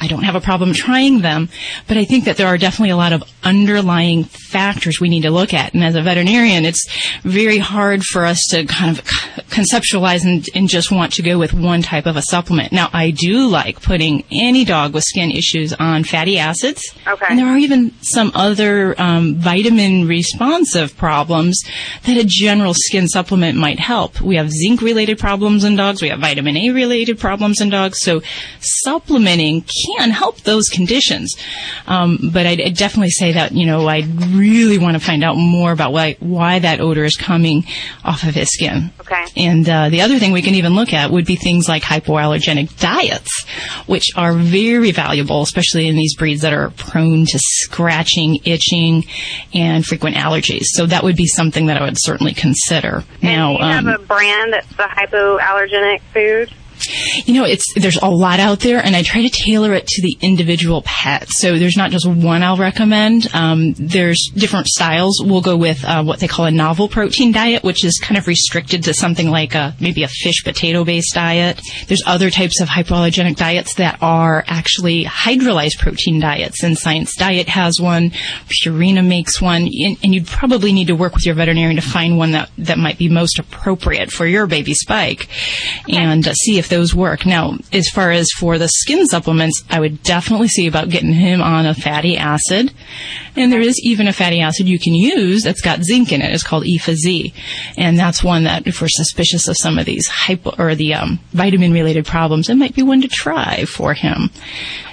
I don't have a problem trying them, but I think that there are definitely a lot of underlying factors we need to look at. And as a veterinarian, it's very hard for us to kind of conceptualize and, and just want to go with one type of a supplement. Now, I do like putting any dog with skin issues on fatty acids.
Okay.
And there are even some other um, vitamin responsive problems that a general skin supplement might help. We have zinc related problems in dogs. We have vitamin A related problems in dogs. So supplementing can help those conditions. Um, but I'd, I'd definitely say that, you know, I really want to find out more about why, why that odor is coming off of his skin.
Okay.
And uh, the other thing we can even look at would be things like hypoallergenic diets, which are very valuable, especially in these breeds that are prone to scratching, itching, and frequent allergies. So that would be something that I would certainly consider. Now,
Do you have
um,
a brand that's the hypoallergenic food?
You know, it's there's a lot out there, and I try to tailor it to the individual pet. So there's not just one I'll recommend. Um, there's different styles. We'll go with uh, what they call a novel protein diet, which is kind of restricted to something like a maybe a fish potato based diet. There's other types of hypoallergenic diets that are actually hydrolyzed protein diets, and Science Diet has one. Purina makes one, and, and you'd probably need to work with your veterinarian to find one that that might be most appropriate for your baby Spike, and uh, see if those work. Now, as far as for the skin supplements, I would definitely see about getting him on a fatty acid. And there is even a fatty acid you can use that's got zinc in it. It's called EFA-Z. And that's one that if we're suspicious of some of these hypo or the um, vitamin related problems, it might be one to try for him.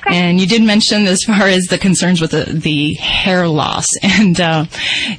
And you did mention as far as the concerns with the, the hair loss. And, uh,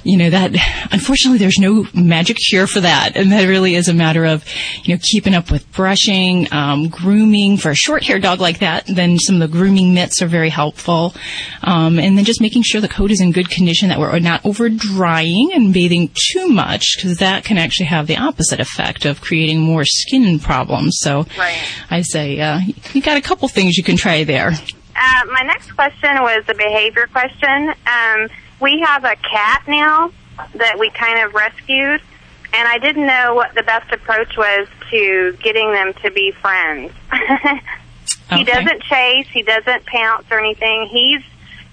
you know, that unfortunately there's no magic cure for that. And that really is a matter of, you know, keeping up with brushing, um, grooming for a short haired dog like that. Then some of the grooming mitts are very helpful. Um, and then just making sure the coat is in good condition, that we're not over drying and bathing too much, because that can actually have the opposite effect of creating more skin problems. So
Right.
I say, uh, you got a couple things you can try there.
Uh, my next question was a behavior question. Um, we have a cat now that we kind of rescued, and I didn't know what the best approach was to getting them to be friends. he
Okay.
doesn't chase, he doesn't pounce or anything. He's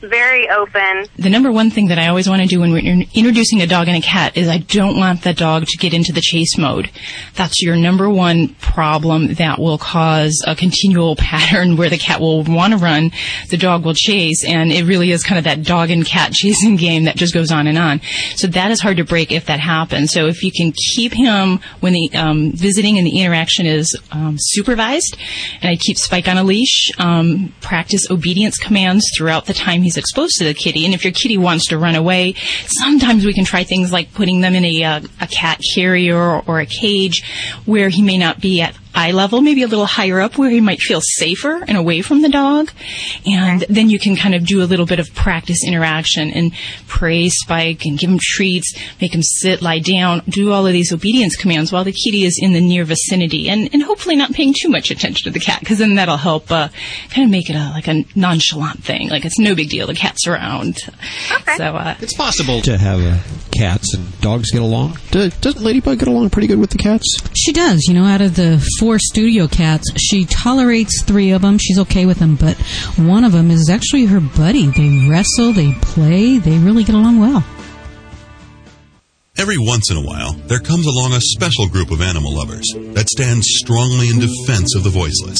very open.
The number one thing that I always want to do when we're in- introducing a dog and a cat is I don't want the dog to get into the chase mode. That's your number one problem that will cause a continual pattern where the cat will want to run, the dog will chase, and it really is kind of that dog and cat chasing game that just goes on and on. So that is hard to break if that happens. So if you can keep him when the um, visiting and the interaction is um, supervised, and I keep Spike on a leash, um, practice obedience commands throughout the time he's exposed to the kitty. And if your kitty wants to run away, sometimes we can try things like putting them in a, uh, a cat carrier or, or a cage where he may not be at eye level, maybe a little higher up where he might feel safer and away from the dog. And then you can kind of do a little bit of practice interaction and praise Spike and give him treats, make him sit, lie down, do all of these obedience commands while the kitty is in the near vicinity and, and hopefully not paying too much attention to the cat because then that'll help uh, kind of make it a, like a nonchalant thing. Like it's no big deal. The cat's around. So uh,
It's possible to have uh, cats and dogs get along. Do, doesn't Ladybug get along pretty good with the cats?
She does. You know, out of the four studio cats, she tolerates three of them. She's okay with them, but one of them is actually her buddy. They wrestle, they play, they really get along well.
Every once in a while, there comes along a special group of animal lovers that stands strongly in defense of the voiceless.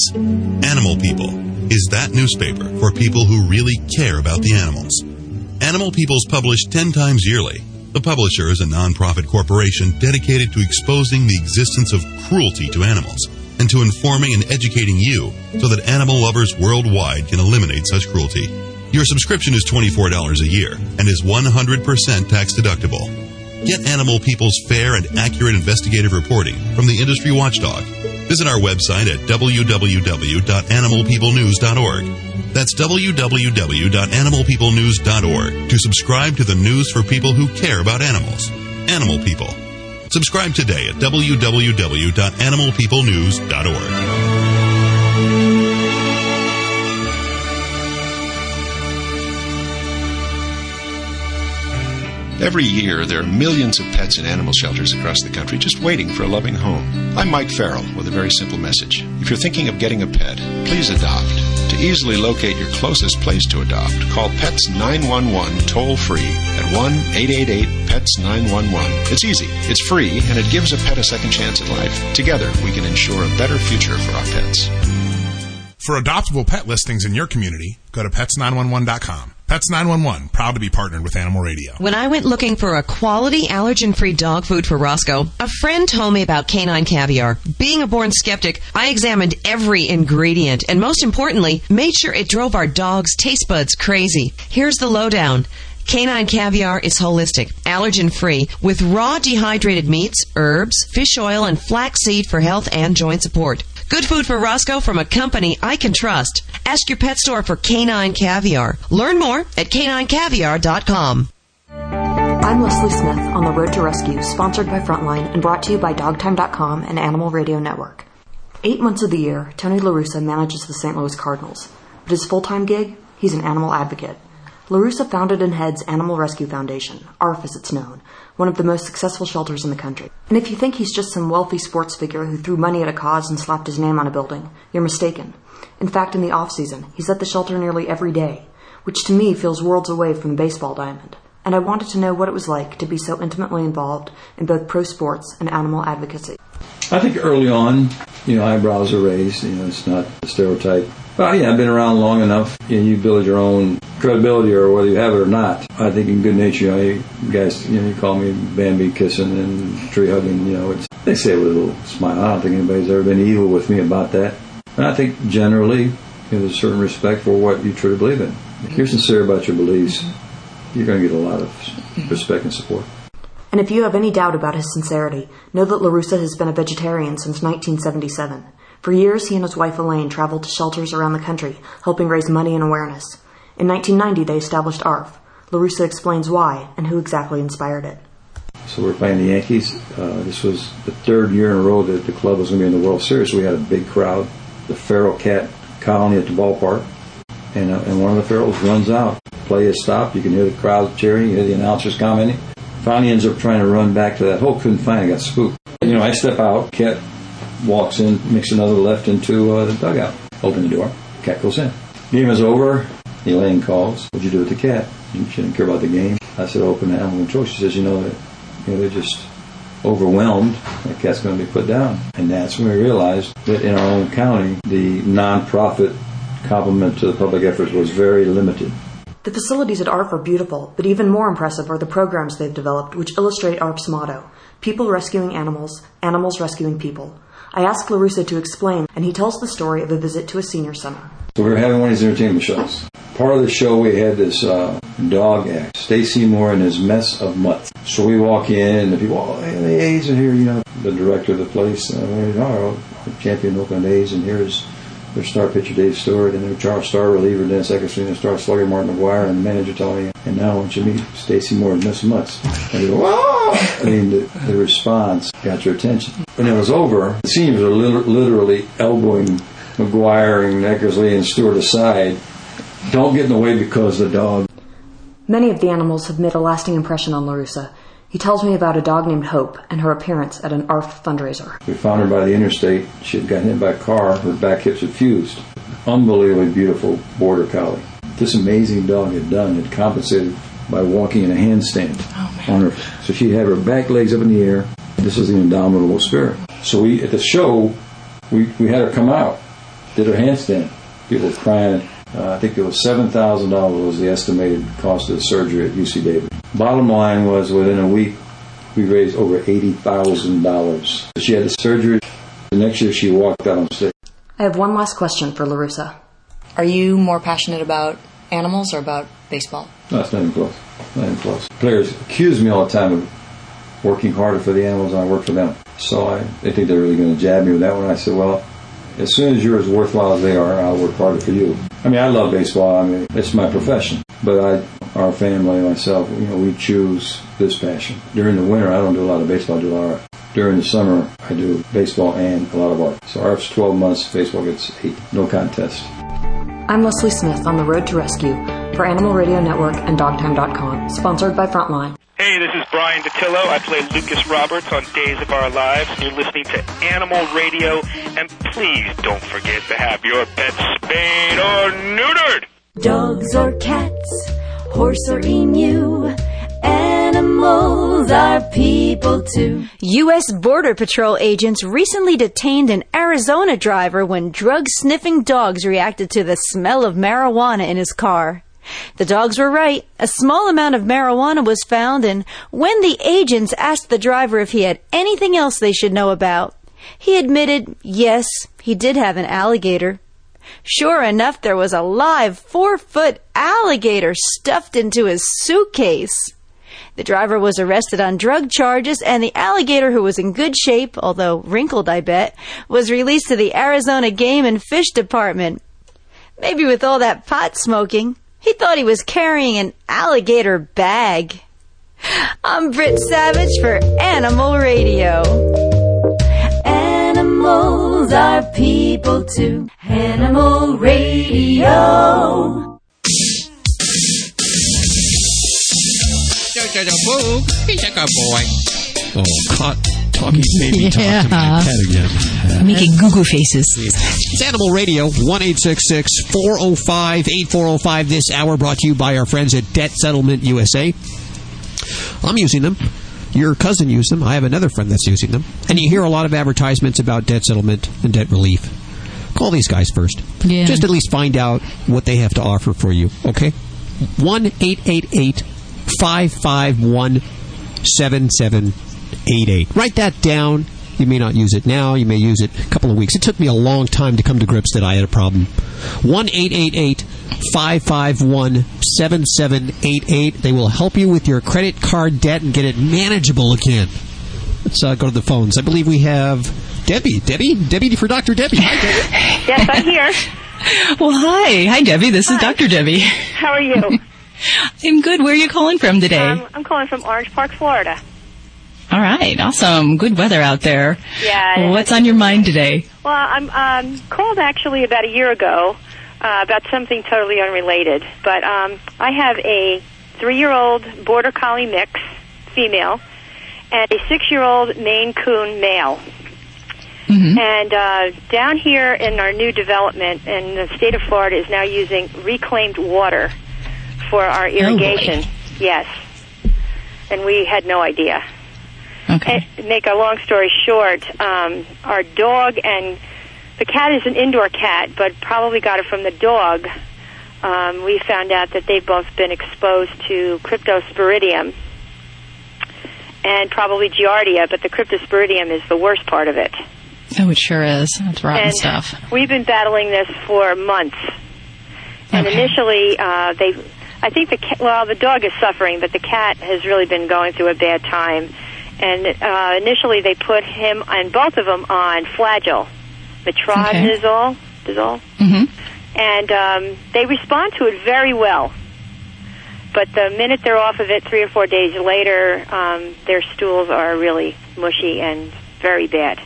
Animal People is that newspaper for people who really care about the animals. Animal People's published 10 times yearly. The publisher is a nonprofit corporation dedicated to exposing the existence of cruelty to animals and to informing and educating you so that animal lovers worldwide can eliminate such cruelty. Your subscription is $24 a year and is 100% tax deductible. Get Animal People's fair and accurate investigative reporting from the industry watchdog. Visit our website at www.animalpeoplenews.org. That's www.animalpeoplenews.org to subscribe to the news for people who care about animals. Animal People. Subscribe today at www.animalpeoplenews.org.
Every year, there are millions of pets in animal shelters across the country just waiting for a loving home. I'm Mike Farrell with a very simple message. If you're thinking of getting a pet, please adopt. To easily locate your closest place to adopt, call Pets 911 toll free at 1 888 PETS 911. It's easy, it's free, and it gives a pet a second chance at life. Together, we can ensure a better future for our pets.
For adoptable pet listings in your community, go to pets911.com. Pets 911, proud to be partnered with Animal Radio.
When I went looking for a quality allergen-free dog food for Roscoe, a friend told me about canine caviar. Being a born skeptic, I examined every ingredient and most importantly, made sure it drove our dog's taste buds crazy. Here's the lowdown. Canine caviar is holistic, allergen free, with raw dehydrated meats, herbs, fish oil, and flaxseed for health and joint support. Good food for Roscoe from a company I can trust. Ask your pet store for canine caviar. Learn more at caninecaviar.com.
I'm Leslie Smith on The Road to Rescue, sponsored by Frontline and brought to you by Dogtime.com and Animal Radio Network. Eight months of the year, Tony La Russa manages the St. Louis Cardinals, but his full time gig, he's an animal advocate. La Russa founded and heads Animal Rescue Foundation, ARF as it's known, one of the most successful shelters in the country. And if you think he's just some wealthy sports figure who threw money at a cause and slapped his name on a building, you're mistaken. In fact, in the off season, he's at the shelter nearly every day, which to me feels worlds away from the baseball diamond. And I wanted to know what it was like to be so intimately involved in both pro sports and animal advocacy.
I think early on, you know, eyebrows are raised. You know, it's not a stereotype. But yeah, I've been around long enough. You, know, you build your own credibility, or whether you have it or not. I think in good nature, you, know, you guys, you know, you call me Bambi kissing and tree hugging. You know, it's, they say it with a little smile. I don't think anybody's ever been evil with me about that. And I think generally, you know, there's a certain respect for what you truly believe in. If you're sincere about your beliefs, you're going to get a lot of respect and support.
And if you have any doubt about his sincerity, know that La Russa has been a vegetarian since 1977. For years, he and his wife Elaine traveled to shelters around the country, helping raise money and awareness. In 1990, they established ARF. La Russa explains why and who exactly inspired it.
So we're playing the Yankees. Uh, this was the third year in a row that the club was going to be in the World Series. We had a big crowd. The feral cat colony at the ballpark. And, uh, and one of the ferals runs out. Play is stopped. You can hear the crowd cheering. You hear the announcers commenting. Finally ends up trying to run back to that hole, couldn't find it, got spooked. You know, I step out, cat walks in, makes another left into uh, the dugout. Open the door, cat goes in. Game is over. Elaine calls. What'd you do with the cat? She didn't care about the game. I said, open the animal control. She says, you know, you know, they're just overwhelmed. That cat's going to be put down. And that's when we realized that in our own county, the nonprofit complement to the public efforts was very limited.
The facilities at ARF are beautiful, but even more impressive are the programs they've developed which illustrate ARF's motto People rescuing animals, animals rescuing people. I asked La Russa to explain, and he tells the story of a visit to a senior center.
So we were having one of these entertainment shows. Part of the show, we had this uh, dog act, Stacy Moore and his mess of mutts. So we walk in, and the people, oh, hey, the A's are here, you know, the director of the place, uh, oh, champion Oakland A's, and here's their star pitcher Dave Stewart and their star, reliever Dennis Eckersley and their star slugger Mark McGwire and the manager me, and now I want you to meet Stacy Moore and Miss Mutts. And they go, Whoa! I mean, the, the response got your attention. When it was over, the seniors were literally elbowing McGuire and Eckersley and Stewart aside. Don't get in the way because the dog.
Many of the animals have made a lasting impression on La Russa. He tells me about a dog named Hope and her appearance at an ARF fundraiser.
We found her by the interstate. She had gotten hit by a car. Her back hips had fused. Unbelievably beautiful border collie. This amazing dog had done had compensated by walking in a handstand
oh,
on her. So she had her back legs up in the air. This is the indomitable spirit. So we at the show, we, we had her come out, did her handstand. People were crying. Uh, I think it was seven thousand dollars was the estimated cost of the surgery at UC Davis. Bottom line was within a week, we raised over $80,000. She had the surgery. The next year, she walked out on stage.
I have one last question for La Russa.
Are you more passionate about animals or about baseball?
No, it's not even close. Not even close. Players accuse me all the time of working harder for the animals than I work for them. So I, they think they're really going to jab me with that one. I said, well, as soon as you're as worthwhile as they are, I'll work harder for you. I mean, I love baseball. I mean, it's my profession. But I, our family, myself, you know, we choose this passion. During the winter, I don't do a lot of baseball. I do a lot of. During the summer, I do baseball and a lot of art. So art's 12 months, baseball gets eight. No contest.
I'm Leslie Smith on the Road to Rescue for Animal Radio Network and Dogtime.com, sponsored by Frontline.
Hey, this is Bryan Dattilo. I play Lucas Roberts on Days of Our Lives. You're listening to Animal Radio, and please don't forget to have your pet spayed or neutered.
Dogs or cats, horse or emu, animals are people too.
U.S. Border Patrol agents recently detained an Arizona driver when drug sniffing dogs reacted to the smell of marijuana in his car. The dogs were right. A small amount of marijuana was found, and when the agents asked the driver if he had anything else they should know about, he admitted yes, he did have an alligator. Sure enough, there was a live four foot alligator stuffed into his suitcase. The driver was arrested on drug charges, and the alligator, who was in good shape, although wrinkled, I bet, was released to the Arizona Game and Fish Department. Maybe with all that pot smoking, he thought he was carrying an alligator bag. I'm Britt Savage for Animal Radio.
Animals are people too. Animal Radio.
Oh, caught talking baby talk to
Yeah.
my pet again.
Making goo goo faces.
It's Animal Radio, 1 405 8405. This hour brought to you by our friends at Debt Settlement USA. I'm using them. Your cousin used them. I have another friend that's using them. And you hear a lot of advertisements about debt settlement and debt relief. Call these guys first.
Yeah.
Just at least find out what they have to offer for you, okay? 1 888 551 7788. Write that down. You may not use it now. You may use it a couple of weeks. It took me a long time to come to grips that I had a problem. 1 551 7788. They will help you with your credit card debt and get it manageable again. Let's uh, go to the phones. I believe we have Debbie. Debbie? Debbie for Dr. Debbie. Hi, Debbie.
Yes, I'm here.
Well, hi. Hi, Debbie. This is Dr. Debbie.
How are you?
I'm good. Where are you calling from today?
Um, I'm calling from Orange Park, Florida.
All right. Awesome. Good weather out there.
Yeah.
What's on your mind today?
Well, I'm um, called actually about a year ago uh, about something totally unrelated. But um, I have a three-year-old border collie mix, female, and a six-year-old Maine Coon male.
Mm-hmm.
And uh, down here in our new development, in the state of Florida, is now using reclaimed water for our irrigation. yes, and we had no idea.
Okay.
And make a long story short, um, our dog and the cat is an indoor cat, but probably got it from the dog. Um, we found out that they've both been exposed to cryptosporidium and probably giardia, but the cryptosporidium is the worst part of it.
Oh, it sure is. That's rotten
and
stuff.
We've been battling this for months. And
Okay.
initially, uh, they, I think the cat, well, the dog is suffering, but the cat has really been going through a bad time. And uh, initially, they put him and both of them on Flagyl, metronidazole, dazole,
Mm-hmm.
and um, they respond to it very well. But the minute they're off of it, three or four days later, um, their stools are really mushy and very bad.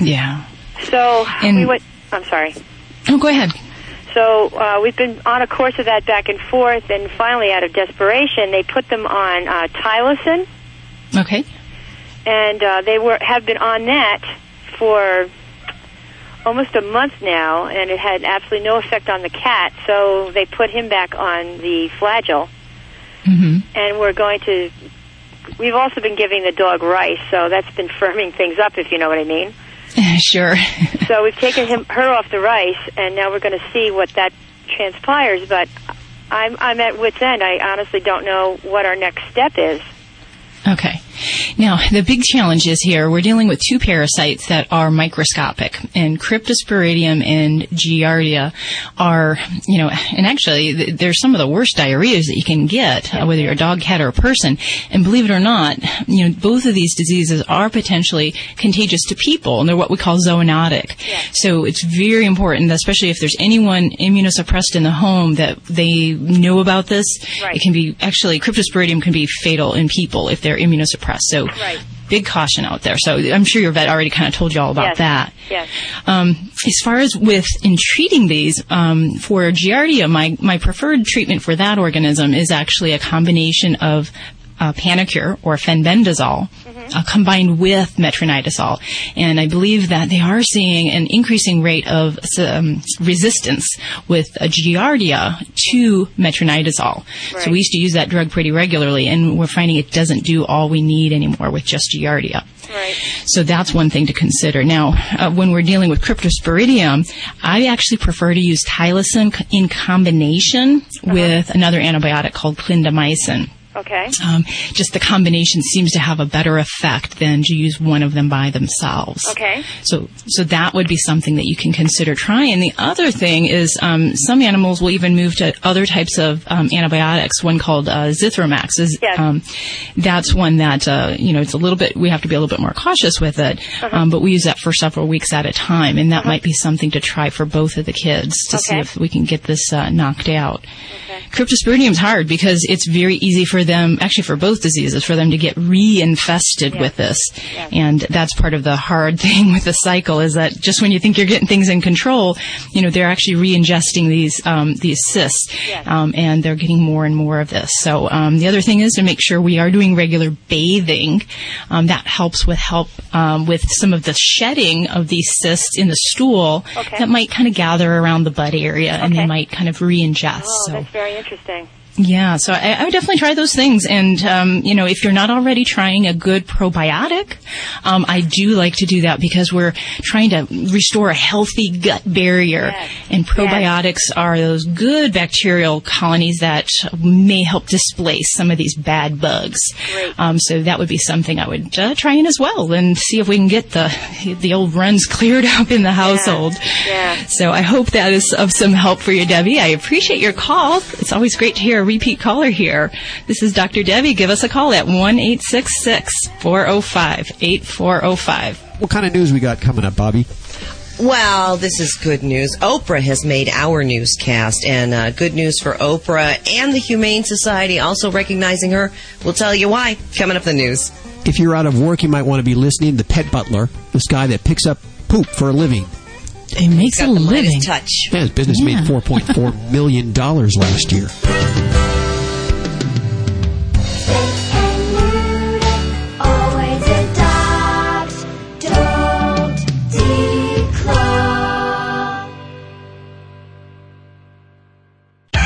Yeah.
So
And-
we went. I'm sorry.
Oh, go ahead.
So uh, we've been on a course of that back and forth, and finally, out of desperation, they put them on uh, Tylosin,
Okay.
And uh, they were have been on that for almost a month now, and it had absolutely no effect on the cat. So they put him back on the Flagyl,
Mm-hmm.
and we're going to. We've also been giving the dog rice, so that's been firming things up, if you know what I mean.
sure.
so we've taken him her off the rice, and now we're going to see what that transpires. But I'm I'm at wit's end. I honestly don't know what our next step is.
Okay. Now, the big challenge is here we're dealing with two parasites that are microscopic, and Cryptosporidium and Giardia are, you know, and actually, th- they're some of the worst diarrheas that you can get, uh, whether you're a dog, cat, or a person. And believe it or not, you know, both of these diseases are potentially contagious to people, and they're what we call zoonotic. So it's very important, especially if there's anyone immunosuppressed in the home, that they know about this.
Right.
It can be actually Cryptosporidium can be fatal in people if they're immunosuppressed. So
Right.
big caution out there. So I'm sure your vet already kind of told you all about
yes.
that.
Yes.
Um, as far as with in treating these um, for Giardia, my my preferred treatment for that organism is actually a combination of uh, or fenbendazole uh, combined with metronidazole, and I believe that they are seeing an increasing rate of um, resistance with uh, Giardia to metronidazole. So we used to use that drug pretty regularly, and we're finding it doesn't do all we need anymore with just Giardia.
Right.
So that's one thing to consider. Now, uh, when we're dealing with Cryptosporidium, I actually prefer to use Tylosin in combination with another antibiotic called clindamycin.
Okay.
Um, just the combination seems to have a better effect than to use one of them by themselves.
Okay.
So, so that would be something that you can consider trying. The other thing is, um, some animals will even move to other types of um, antibiotics. One called uh, Zithromax is,
Yes.
um, that's one that uh, you know it's a little bit. We have to be a little bit more cautious with it,
Uh-huh.
um, but we use that for several weeks at a time, and that might be something to try for both of the kids to see if we can get this uh, knocked out. Okay. Cryptosporidium is hard because it's very easy for them, actually for both diseases, for them to get reinfested with this. And that's part of the hard thing with the cycle is that just when you think you're getting things in control, you know, they're actually re-ingesting these, um, these cysts. Um, and they're getting more and more of this. So, um, the other thing is to make sure we are doing regular bathing. Um, that helps with help, um, with some of the shedding of these cysts in the stool
Okay.
that might kind of gather around the butt area and they might kind of re-ingest.
Oh,
so.
that's very interesting.
Yeah, so I, I would definitely try those things. And, um, you know, if you're not already trying a good probiotic, um, I do like to do that because we're trying to restore a healthy gut barrier. And probiotics are those good bacterial colonies that may help displace some of these bad bugs. Um, so that would be something I would uh, try in as well and see if we can get the, the old runs cleared up in the household.
Yeah.
So I hope that is of some help for you, Debbie. I appreciate your call. It's always great to hear repeat caller here. This is Dr. Debbie. Give us a call at 1 405 8405.
What kind of news we got coming up, Bobby?
Well, this is good news. Oprah has made our newscast, and uh, good news for Oprah and the Humane Society also recognizing her. We'll tell you why coming up the news.
If you're out of work, you might want to be listening to Pet Butler, this guy that picks up poop for a living.
It makes a living.
Touch.
Yeah, his business
yeah.
made four point four million dollars last year.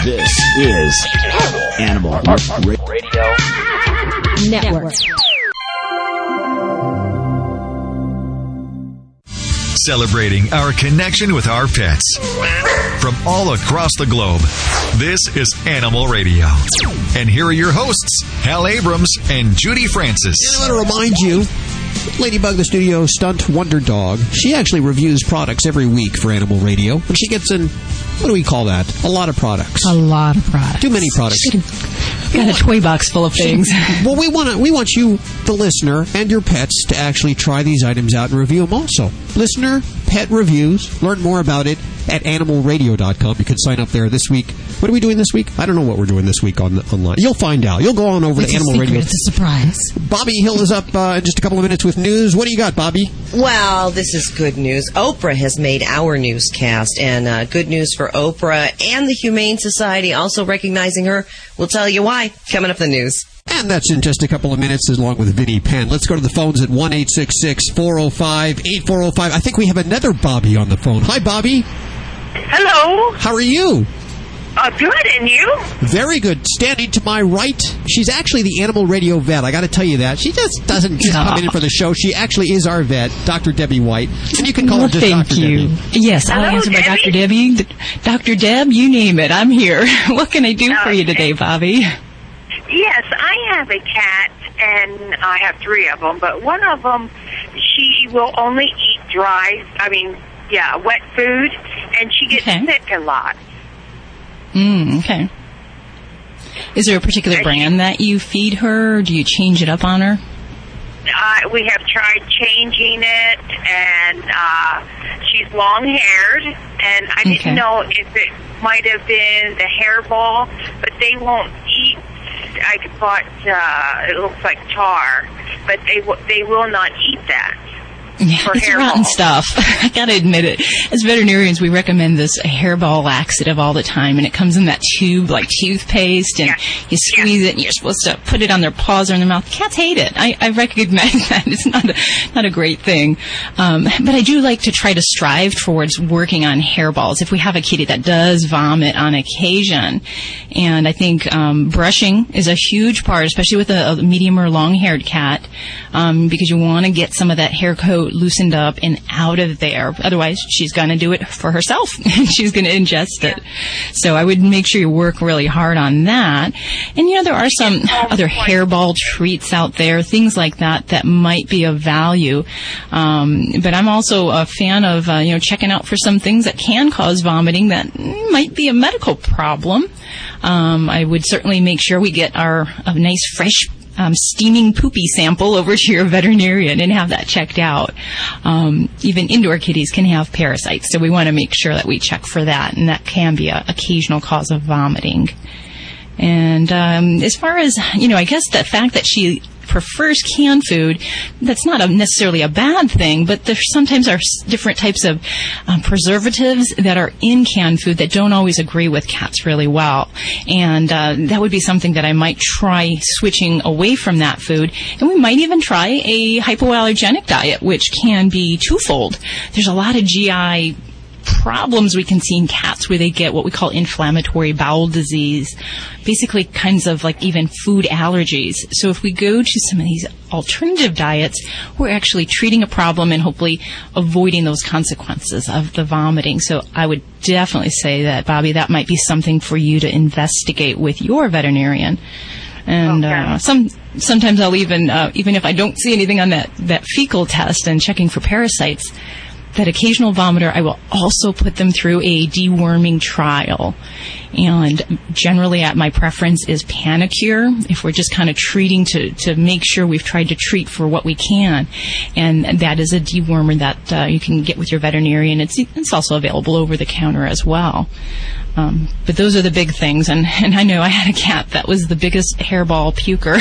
This is Animal Radio
Network.
Celebrating our connection with our pets. From all across the globe, this is Animal Radio. And here are your hosts, Hal Abrams and Judy Francis.
And I want to remind you, Ladybug the Studio Stunt Wonder Dog, she actually reviews products every week for Animal Radio. And she gets in, what do we call that? A lot of products.
A lot of products.
Too many products.
Got a toy box full of things.
well, we want to, we want you, the listener, and your pets to actually try these items out and review them also. Listener, pet reviews, learn more about it at animalradio.com. You can sign up there this week. What are we doing this week? I don't know what we're doing this week on online. You'll find out. You'll go on over
It's
to
a
Animal
secret.
Radio.
It's a surprise.
Bobby Hill is up uh, in just a couple of minutes with news. What do you got, Bobby?
Well, this is good news. Oprah has made our newscast, and uh, good news for Oprah and the Humane Society also recognizing her. We'll tell you why coming up the news.
And that's in just a couple of minutes, along with Vinnie Penn. Let's go to the phones at 1 405 8405. I think we have another Bobby on the phone. Hi, Bobby.
Hello.
How are you?
Uh, good, and you?
Very good. Standing to my right, she's actually the animal radio vet. I got to tell you that. She just doesn't just come in for the show. She actually is our vet, Dr. Debbie White. And you can call
Well,
her just
thank
Dr.
you.
Debbie.
Yes, I'll
Hello,
answer by Dr. Debbie. Dr. Deb, you name it. I'm here. what can I do for you today, Bobby?
Yes, I have a cat, and I have three of them, but one of them, she will only eat dry, I mean, yeah, wet food, and she gets
Okay.
sick a lot.
Mm, okay. Is there a particular brand that you feed her? Or do you change it up on her?
Uh, we have tried changing it, and uh, she's long haired, and I didn't know if it might have been the hairball, but they won't eat. I bought uh, it looks like tar, but they w- they will not eat that.
Yeah,
For
it's
hairball.
rotten stuff. I gotta admit it. As veterinarians, we recommend this hairball laxative all the time, and it comes in that tube like toothpaste, and you squeeze it, and you're supposed to put it on their paws or in their mouth. Cats hate it. I, I recognize that. It's not a, not a great thing. Um, but I do like to try to strive towards working on hairballs. If we have a kitty that does vomit on occasion, and I think um, brushing is a huge part, especially with a, a medium or long-haired cat, um, because you want to get some of that hair coat loosened up and out of there. Otherwise, she's going to do it for herself, and she's going to ingest it. So I would make sure you work really hard on that. And you know, there are some other hairball treats out there, things like that, that might be of value. Um, but I'm also a fan of uh, you know checking out for some things that can cause vomiting that might be a medical problem. Um, I would certainly make sure we get our a nice fresh um, steaming poopy sample over to your veterinarian and have that checked out. Um, even indoor kitties can have parasites, so we want to make sure that we check for that, and that can be an occasional cause of vomiting. And um, as far as you know, I guess the fact that she prefers canned food, that's not a, necessarily a bad thing. But there sometimes are different types of um, preservatives that are in canned food that don't always agree with cats really well. And uh, that would be something that I might try switching away from that food. And we might even try a hypoallergenic diet, which can be twofold. There's a lot of GI problems we can see in cats where they get what we call inflammatory bowel disease, basically kinds of like even food allergies. So if we go to some of these alternative diets, we're actually treating a problem and hopefully avoiding those consequences of the vomiting. So I would definitely say that, Bobby, that might be something for you to investigate with your veterinarian. And uh, some sometimes I'll even uh, even if I don't see anything on that that fecal test and checking for parasites, that occasional vomiter, I will also put them through a deworming trial. And generally, at my preference is Panacur if we're just kind of treating to, to make sure we've tried to treat for what we can. And that is a dewormer that uh, you can get with your veterinarian. It's, it's also available over the counter as well. Um, but those are the big things, and, and I know I had a cat that was the biggest hairball puker,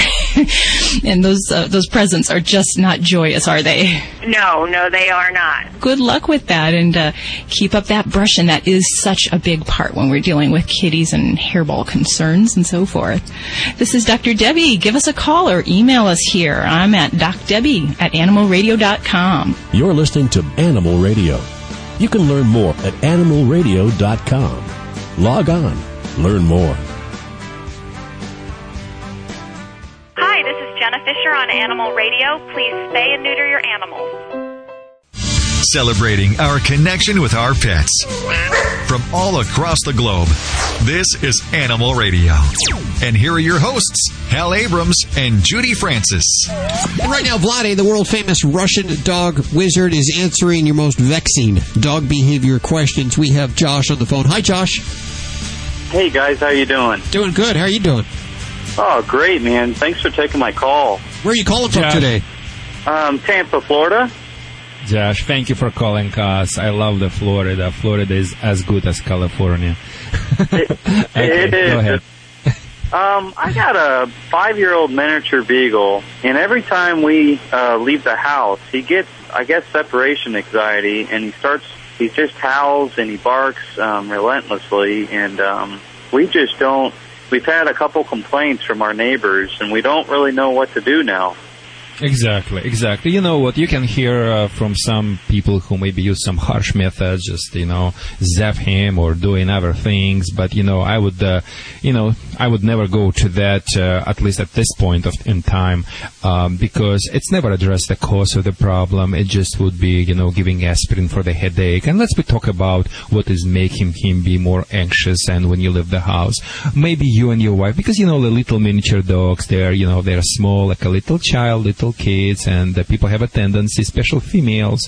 and those uh, those presents are just not joyous, are they?
No, no, they are not.
good luck with that and uh, keep up that brushing. That is such a big part when we're dealing with kitties and hairball concerns and so forth. This is Dr. Debbie. Give us a call or email us here. I'm at docdebbie at animalradio.com.
You're listening to Animal Radio. You can learn more at animalradio.com. Log on, Learn more.
Hi, this is Jenna Fischer on Animal Radio. Please spay and neuter your animals.
Celebrating our connection with our pets. From all across the globe, this is Animal Radio. And here are your hosts, Hal Abrams and Judy Francis.
And right now, Vladae, the world famous Russian dog wizard, is answering your most vexing dog behavior questions. We have Josh on the phone. Hi, Josh.
Hey guys, how you doing?
Doing good. How are you doing?
Oh, great, man. Thanks for taking my call.
Where are you calling from
Josh.
today?
Um, Tampa, Florida.
Josh, thank you for calling us. I love the Florida. Florida is as good as California. okay,
it is.
go ahead.
Um, I got a five-year-old miniature beagle, and every time we uh, leave the house, he gets, I guess, separation anxiety, and he starts, he just howls and he barks um, relentlessly, and um, we just don't. We've had a couple complaints from our neighbors, and we don't really know what to do now.
Exactly, exactly. You know what? You can hear uh, from some people who maybe use some harsh methods, just you know, zap him or doing other things. But you know, I would, uh, you know, I would never go to that uh, at least at this point of in time um, because it's never addressed the cause of the problem. It just would be you know giving aspirin for the headache. And let's be talk about what is making him be more anxious. And when you leave the house, maybe you and your wife, because you know the little miniature dogs, they're you know they're small like a little child, little kids, and uh, people have a tendency, especially females,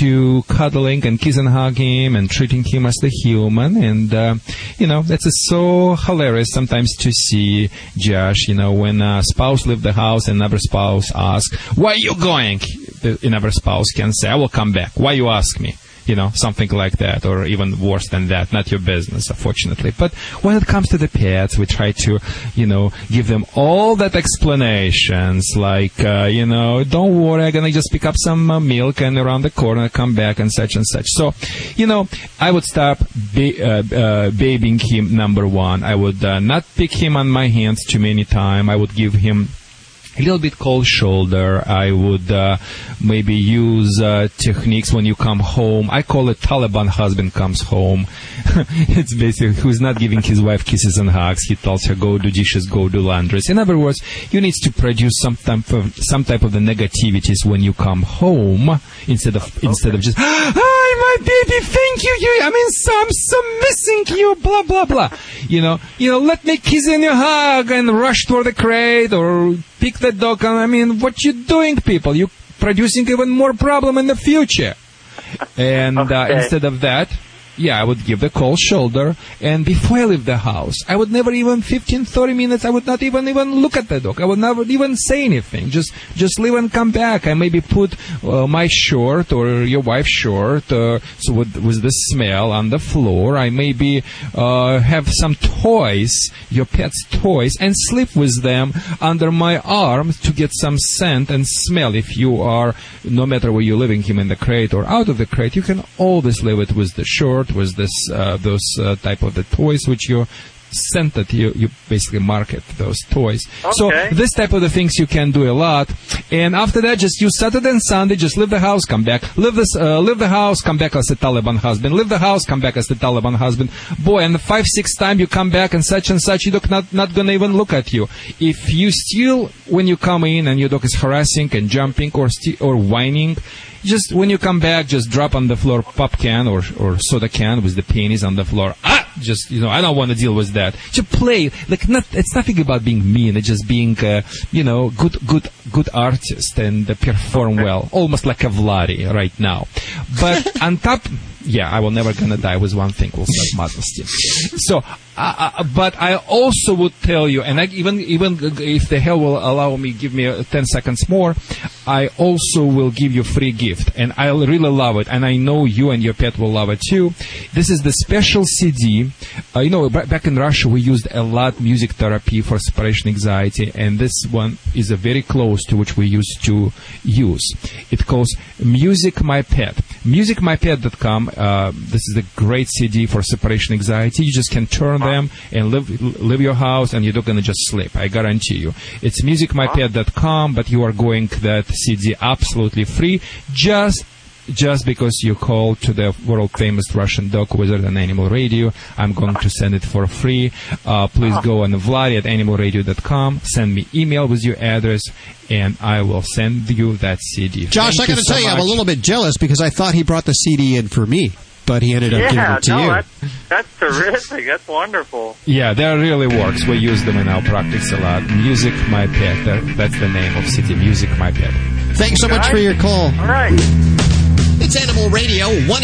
to cuddling and kiss and hug him and treating him as the human. And uh, you know that's so hilarious sometimes to see Josh. You know when a spouse leave the house and another spouse asks, "Where are you going?" The, another spouse can say, "I will come back." Why you ask me? You know, something like that, or even worse than that. Not your business, unfortunately. But when it comes to the pets, we try to, you know, give them all that explanations, like, uh, you know, don't worry, I'm gonna just pick up some uh, milk and around the corner come back and such and such. So, you know, I would stop ba- uh, uh, babying him. Number one, I would uh, not pick him on my hands too many times. I would give him a little bit cold shoulder. I would uh, maybe use uh, techniques when you come home. I call it Taliban husband comes home. it's basically who's not giving his wife kisses and hugs. He tells her go do dishes, go do laundry. In other words, you need to produce some type of some type of the negativities when you come home instead of instead of just hi my baby, thank you. You, I mean, so I'm so missing you. Blah blah blah. You know, you know, let me kiss and hug and rush toward the crate or pick the dog. I mean, what you doing, people? You producing even more problem in the future. And uh, instead of that, yeah, I would give the cold shoulder. And before I leave the house, I would never even 15, 30 minutes. I would not even even look at the dog. I would never even say anything. Just just leave and come back. I maybe put uh, my shirt or your wife's shirt uh, so with with the smell on the floor. I maybe uh, have some toys, your pet's toys, and sleep with them under my arm to get some scent and smell. If you are, no matter where you're living him in the crate or out of the crate, you can always leave it with the with this uh, those uh, type of the toys which you scented you you basically market those toys. So this type of the things you can do a lot. And after that just use saturday and sunday just leave the house come back. Leave this uh, leave the house come back as the taliban husband. Leave the house come back as the taliban husband. Boy and the five six time you come back and such and such your dog not not gonna even look at you. If you still when you come in and your dog is harassing and jumping or sti- or whining just when you come back, just drop on the floor pop can or or soda can with the penis on the floor. Ah, just you know, I don't want to deal with that. Just play like not. It's nothing about being mean. It's just being uh, you know good good good artist and uh, perform well, almost like a Vladae right now. But on top. Yeah, I will never gonna die with one thing. Will start modesty. So, uh, uh, but I also would tell you, and I, even even if the hell will allow me, give me uh, ten seconds more, I also will give you free gift, and I'll really love it, and I know you and your pet will love it too. This is the special CD. Uh, you know, ba- back in Russia, we used a lot music therapy for separation anxiety, and this one is a very close to which we used to use. It calls Music My Pet. MusicMyPet.com. Uh, this is a great CD for separation anxiety. You just can turn them and live leave your house, and you're not gonna just sleep. I guarantee you. It's MusicMyPet.com, but you are going that CD absolutely free. Just
just because you called to the world famous Russian dog wizard and Animal Radio, I'm going to send it for free. Uh, please go on Vladae at animalradio.com, send me email with your address, and I will send you that CD.
Josh,
Thank
I got to
you so
tell you, I'm a little bit jealous because I thought he brought the CD in for me, but he ended up giving it to
no,
you.
that's, that's terrific. That's wonderful.
Yeah, that really works. We use them in our practice a lot. Music My Pet. That, that's the name of CD. Music My Pet.
Thanks so much for your call.
All right.
It's Animal Radio, 1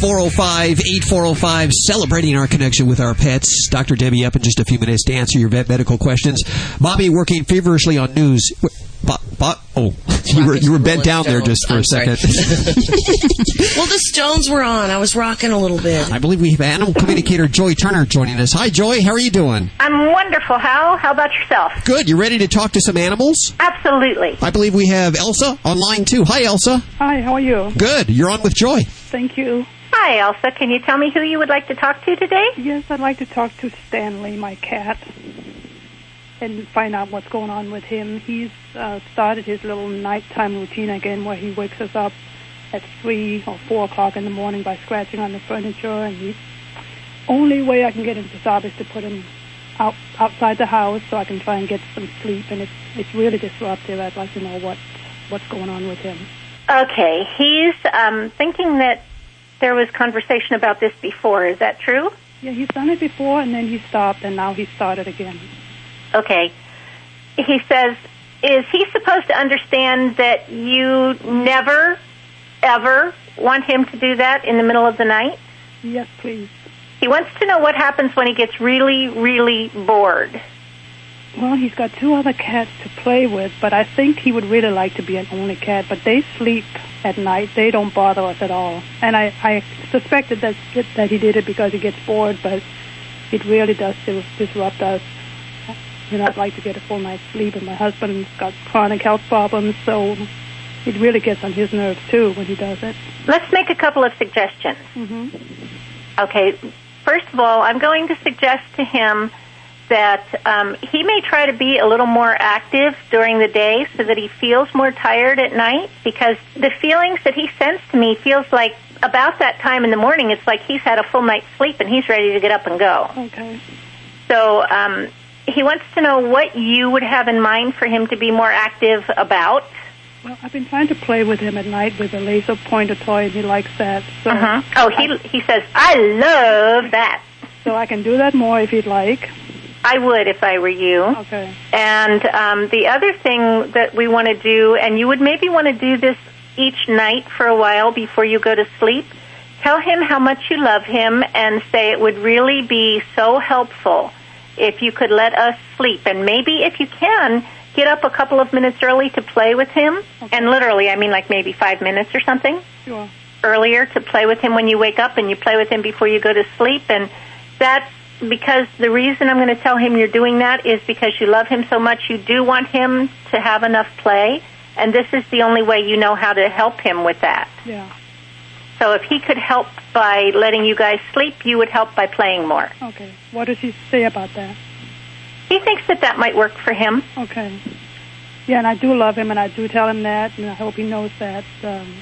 405 8405, celebrating our connection with our pets. Dr. Debbie up in just a few minutes to answer your vet medical questions. Bobby working feverishly on news. Bo- Bo- oh, you were, you were bent down there just for a
I'm sorry.
second.
well, the Stones were on. I was rocking a little bit.
I believe we have animal communicator Joy Turner joining us. Hi, Joy. How are you doing?
I'm wonderful, Hal. How about yourself?
Good. You ready to talk to some animals?
Absolutely.
I believe we have Elsa online too. Hi, Elsa.
Hi, how are you?
Good. You're on with Joy.
Thank you. Hi, Elsa. Can you tell me who you would like to talk to today?
Yes, I'd like to talk to Stanley, my cat, and find out what's going on with him. He's uh, started his little nighttime routine again where he wakes us up at 3 or 4 o'clock in the morning by scratching on the furniture. And the only way I can get him to stop is to put him out outside the house so I can try and get some sleep. And it's, it's really disruptive. I'd like to know what, what's going on with him.
Okay, he's um, thinking that there was conversation about this before. Is that true?
Yeah, he's done it before and then he stopped and now he started again.
Okay. He says, is he supposed to understand that you never, ever want him to do that in the middle of the night?
Yes, please.
He wants to know what happens when he gets really, really bored.
Well, he's got two other cats to play with, but I think he would really like to be an only cat. But they sleep at night; they don't bother us at all. And I, I suspected that that he did it because he gets bored, but it really does disrupt us. You know, I'd like to get a full night's sleep, and my husband's got chronic health problems, so it really gets on his nerves too when he does it.
Let's make a couple of suggestions.
hmm
Okay, first of all, I'm going to suggest to him that um, he may try to be a little more active during the day so that he feels more tired at night because the feelings that he sends to me feels like about that time in the morning it's like he's had a full night's sleep and he's ready to get up and go.
Okay.
So um, he wants to know what you would have in mind for him to be more active about.
Well, I've been trying to play with him at night with a laser pointer toy, and he likes that. So
Uh-huh. Oh, he he says I love that.
So I can do that more if he'd like.
I would if I were you.
Okay.
And um, the other thing that we want to do, and you would maybe want to do this each night for a while before you go to sleep. Tell him how much you love him and say it would really be so helpful if you could let us sleep. And maybe if you can, get up a couple of minutes early to play with him. And literally, I mean like maybe five minutes or something
Sure.
earlier to play with him when you wake up and you play with him before you go to sleep and that's because the reason I'm going to tell him you're doing that is because you love him so much you do want him to have enough play and this is the only way you know how to help him with that.
Yeah.
So if he could help by letting you guys sleep, you would help by playing more.
Okay. What does he say about that?
He thinks that that might work for him.
Okay. Yeah, and I do love him, and I do tell him that, and I hope he knows that. Um,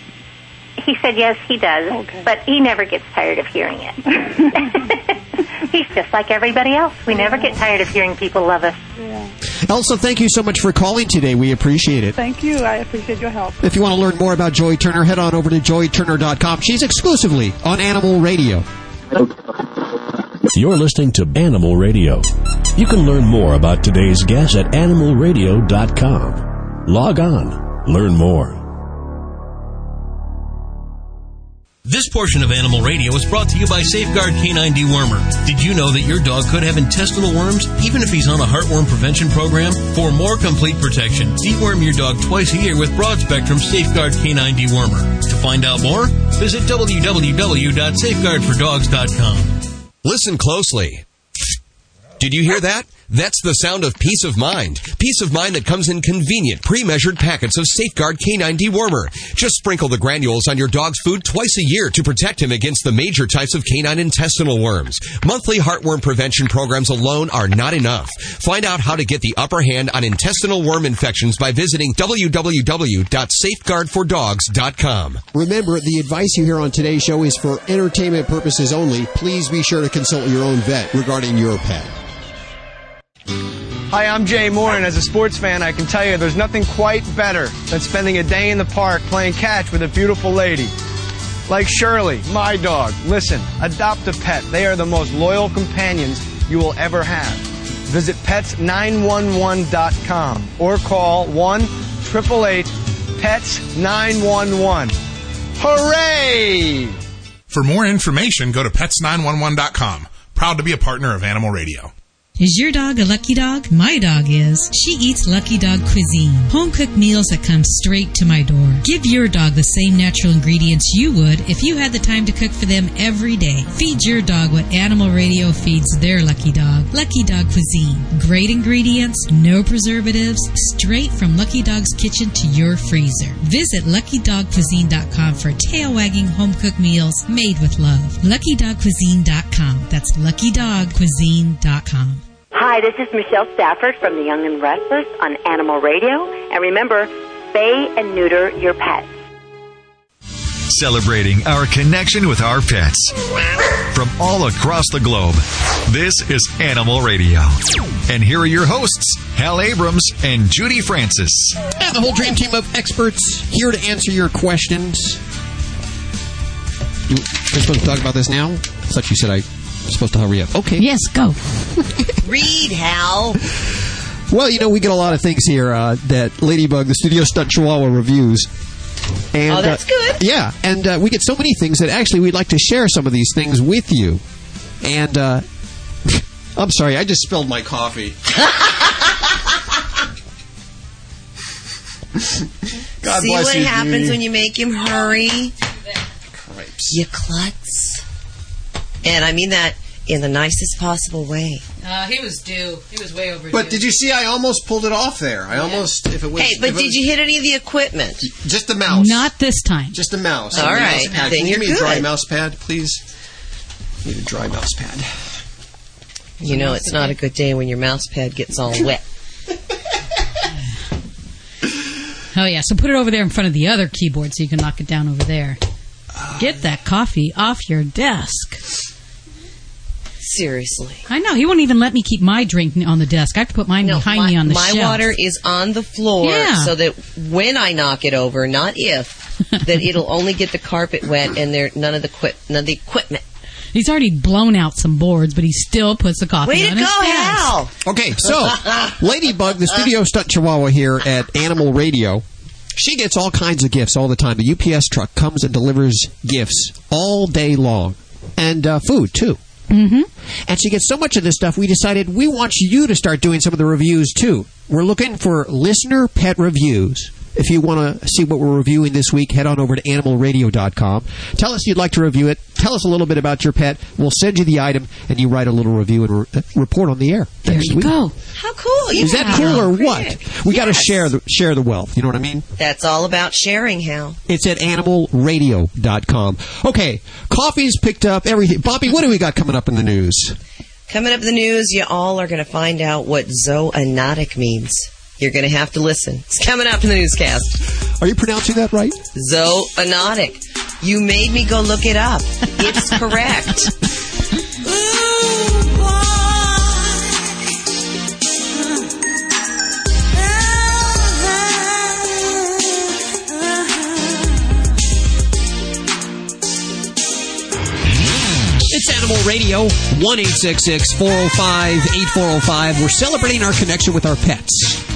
He said yes, he does, Okay. but he never gets tired of hearing it. He's just like everybody else. We never get tired of hearing people love us.
yeah.
Elsa, thank you so much for calling today. We appreciate it.
Thank you. I appreciate your help.
If you want to learn more about Joy Turner, head on over to joyturner.com. She's exclusively on Animal Radio.
You're listening to Animal Radio. You can learn more about today's guest at animalradio.com. Log on, learn more.
This portion of Animal Radio is brought to you by Safeguard Canine Dewormer. Did you know that your dog could have intestinal worms even if he's on a heartworm prevention program? For more complete protection, deworm your dog twice a year with broad spectrum Safeguard Canine Dewormer. To find out more, visit www.safeguardfordogs.com.
Listen closely. Did you hear that? That's the sound of peace of mind. Peace of mind that comes in convenient, pre-measured packets of Safeguard Canine Dewormer. Just sprinkle the granules on your dog's food twice a year to protect him against the major types of canine intestinal worms. Monthly heartworm prevention programs alone are not enough. Find out how to get the upper hand on intestinal worm infections by visiting www.safeguardfordogs.com.
Remember, the advice you hear on today's show is for entertainment purposes only. Please be sure to consult your own vet regarding your pet.
Hi, I'm Jay Mohr, and as a sports fan, I can tell you there's nothing quite better than spending a day in the park playing catch with a beautiful lady. Like Shirley, my dog. Listen, adopt a pet. They are the most loyal companions you will ever have. Visit pets911.com or call 1 888 PETS 911. Hooray!
For more information, go to pets911.com. Proud to be a partner of Animal Radio.
Is your dog a lucky dog? My dog is. She eats Lucky Dog cuisine. Home cooked meals that come straight to my door. Give your dog the same natural ingredients you would if you had the time to cook for them every day. Feed your dog what Animal Radio feeds their lucky dog. Lucky Dog cuisine. Great ingredients, no preservatives, straight from Lucky Dog's kitchen to your freezer. Visit luckydogcuisine.com for tail wagging home cooked meals made with love. luckydogcuisine.com. That's luckydogcuisine.com.
Hi, this is Michelle Stafford from the Young and Restless on Animal Radio. And remember, spay and neuter your pets.
Celebrating our connection with our pets. From all across the globe, this is Animal Radio. And here are your hosts, Hal Abrams and Judy Francis.
And the whole dream team of experts here to answer your questions. You, we're supposed to talk about this now? I thought you said I was supposed to hurry up. Okay.
Yes, go.
Read, Hal.
Well, you know, we get a lot of things here uh, that Ladybug, the Studio Stunt Chihuahua, reviews. And,
Oh, that's
uh,
good.
Yeah, and uh, we get so many things that actually we'd like to share some of these things with you. And uh, I'm sorry, I just spilled my coffee. God
See
bless
what
you,
happens
Judy.
when you make him hurry?
Cripes.
You klutz. And I mean that in the nicest possible way.
Uh, he was due. He was way overdue.
But did you see? I almost pulled it off there. I almost, if it was.
Hey, but did
was-
you hit any of the equipment?
Just the mouse.
Not this time.
Just a mouse.
All
A mouse pad.
then
Can you give me a dry
good.
mouse pad, please? Need a dry mouse pad.
You know, it's not a good day when your mouse pad gets all wet.
Oh yeah, so put it over there in front of the other keyboard so you can knock it down over there. Get that coffee off your desk.
Seriously.
I know he won't even let me keep my drink on the desk. I have to put mine behind
my,
me on the
my
shelf.
My water is on the floor
Yeah.
so that when I knock it over, not if, that it'll only get the carpet wet and there none of the quip, none of the equipment.
He's already blown out some boards, but he still puts the coffee
Way
on
to
his
go,
desk.
Hal!
Okay, so Ladybug, the studio stunt chihuahua here at Animal Radio, she gets all kinds of gifts all the time. The UPS truck comes and delivers gifts all day long, and uh, food too.
Mm-hmm.
And she gets so much of this stuff, we decided we want you to start doing some of the reviews too. We're looking for listener pet reviews. If you want to see what we're reviewing this week, head on over to animalradio.com. Tell us you'd like to review it. Tell us a little bit about your pet. We'll send you the item, and you write a little review and re- uh, report on the air.
There
next
you
week.
go.
How cool! You
Is that
have
cool or what? We got to share the share the wealth. You know what I mean?
That's all about sharing, Hal.
It's at animalradio.com. Okay, coffee's picked up everything. Bobby, what do we got coming up in the news?
Coming up in the news, you all are going to find out what zoonotic means. You're going to have to listen. It's coming up in the newscast.
Are you pronouncing that right?
Zoonotic. You made me go look it up. It's correct.
It's Animal Radio, 1 405 8405. We're celebrating our connection with our pets.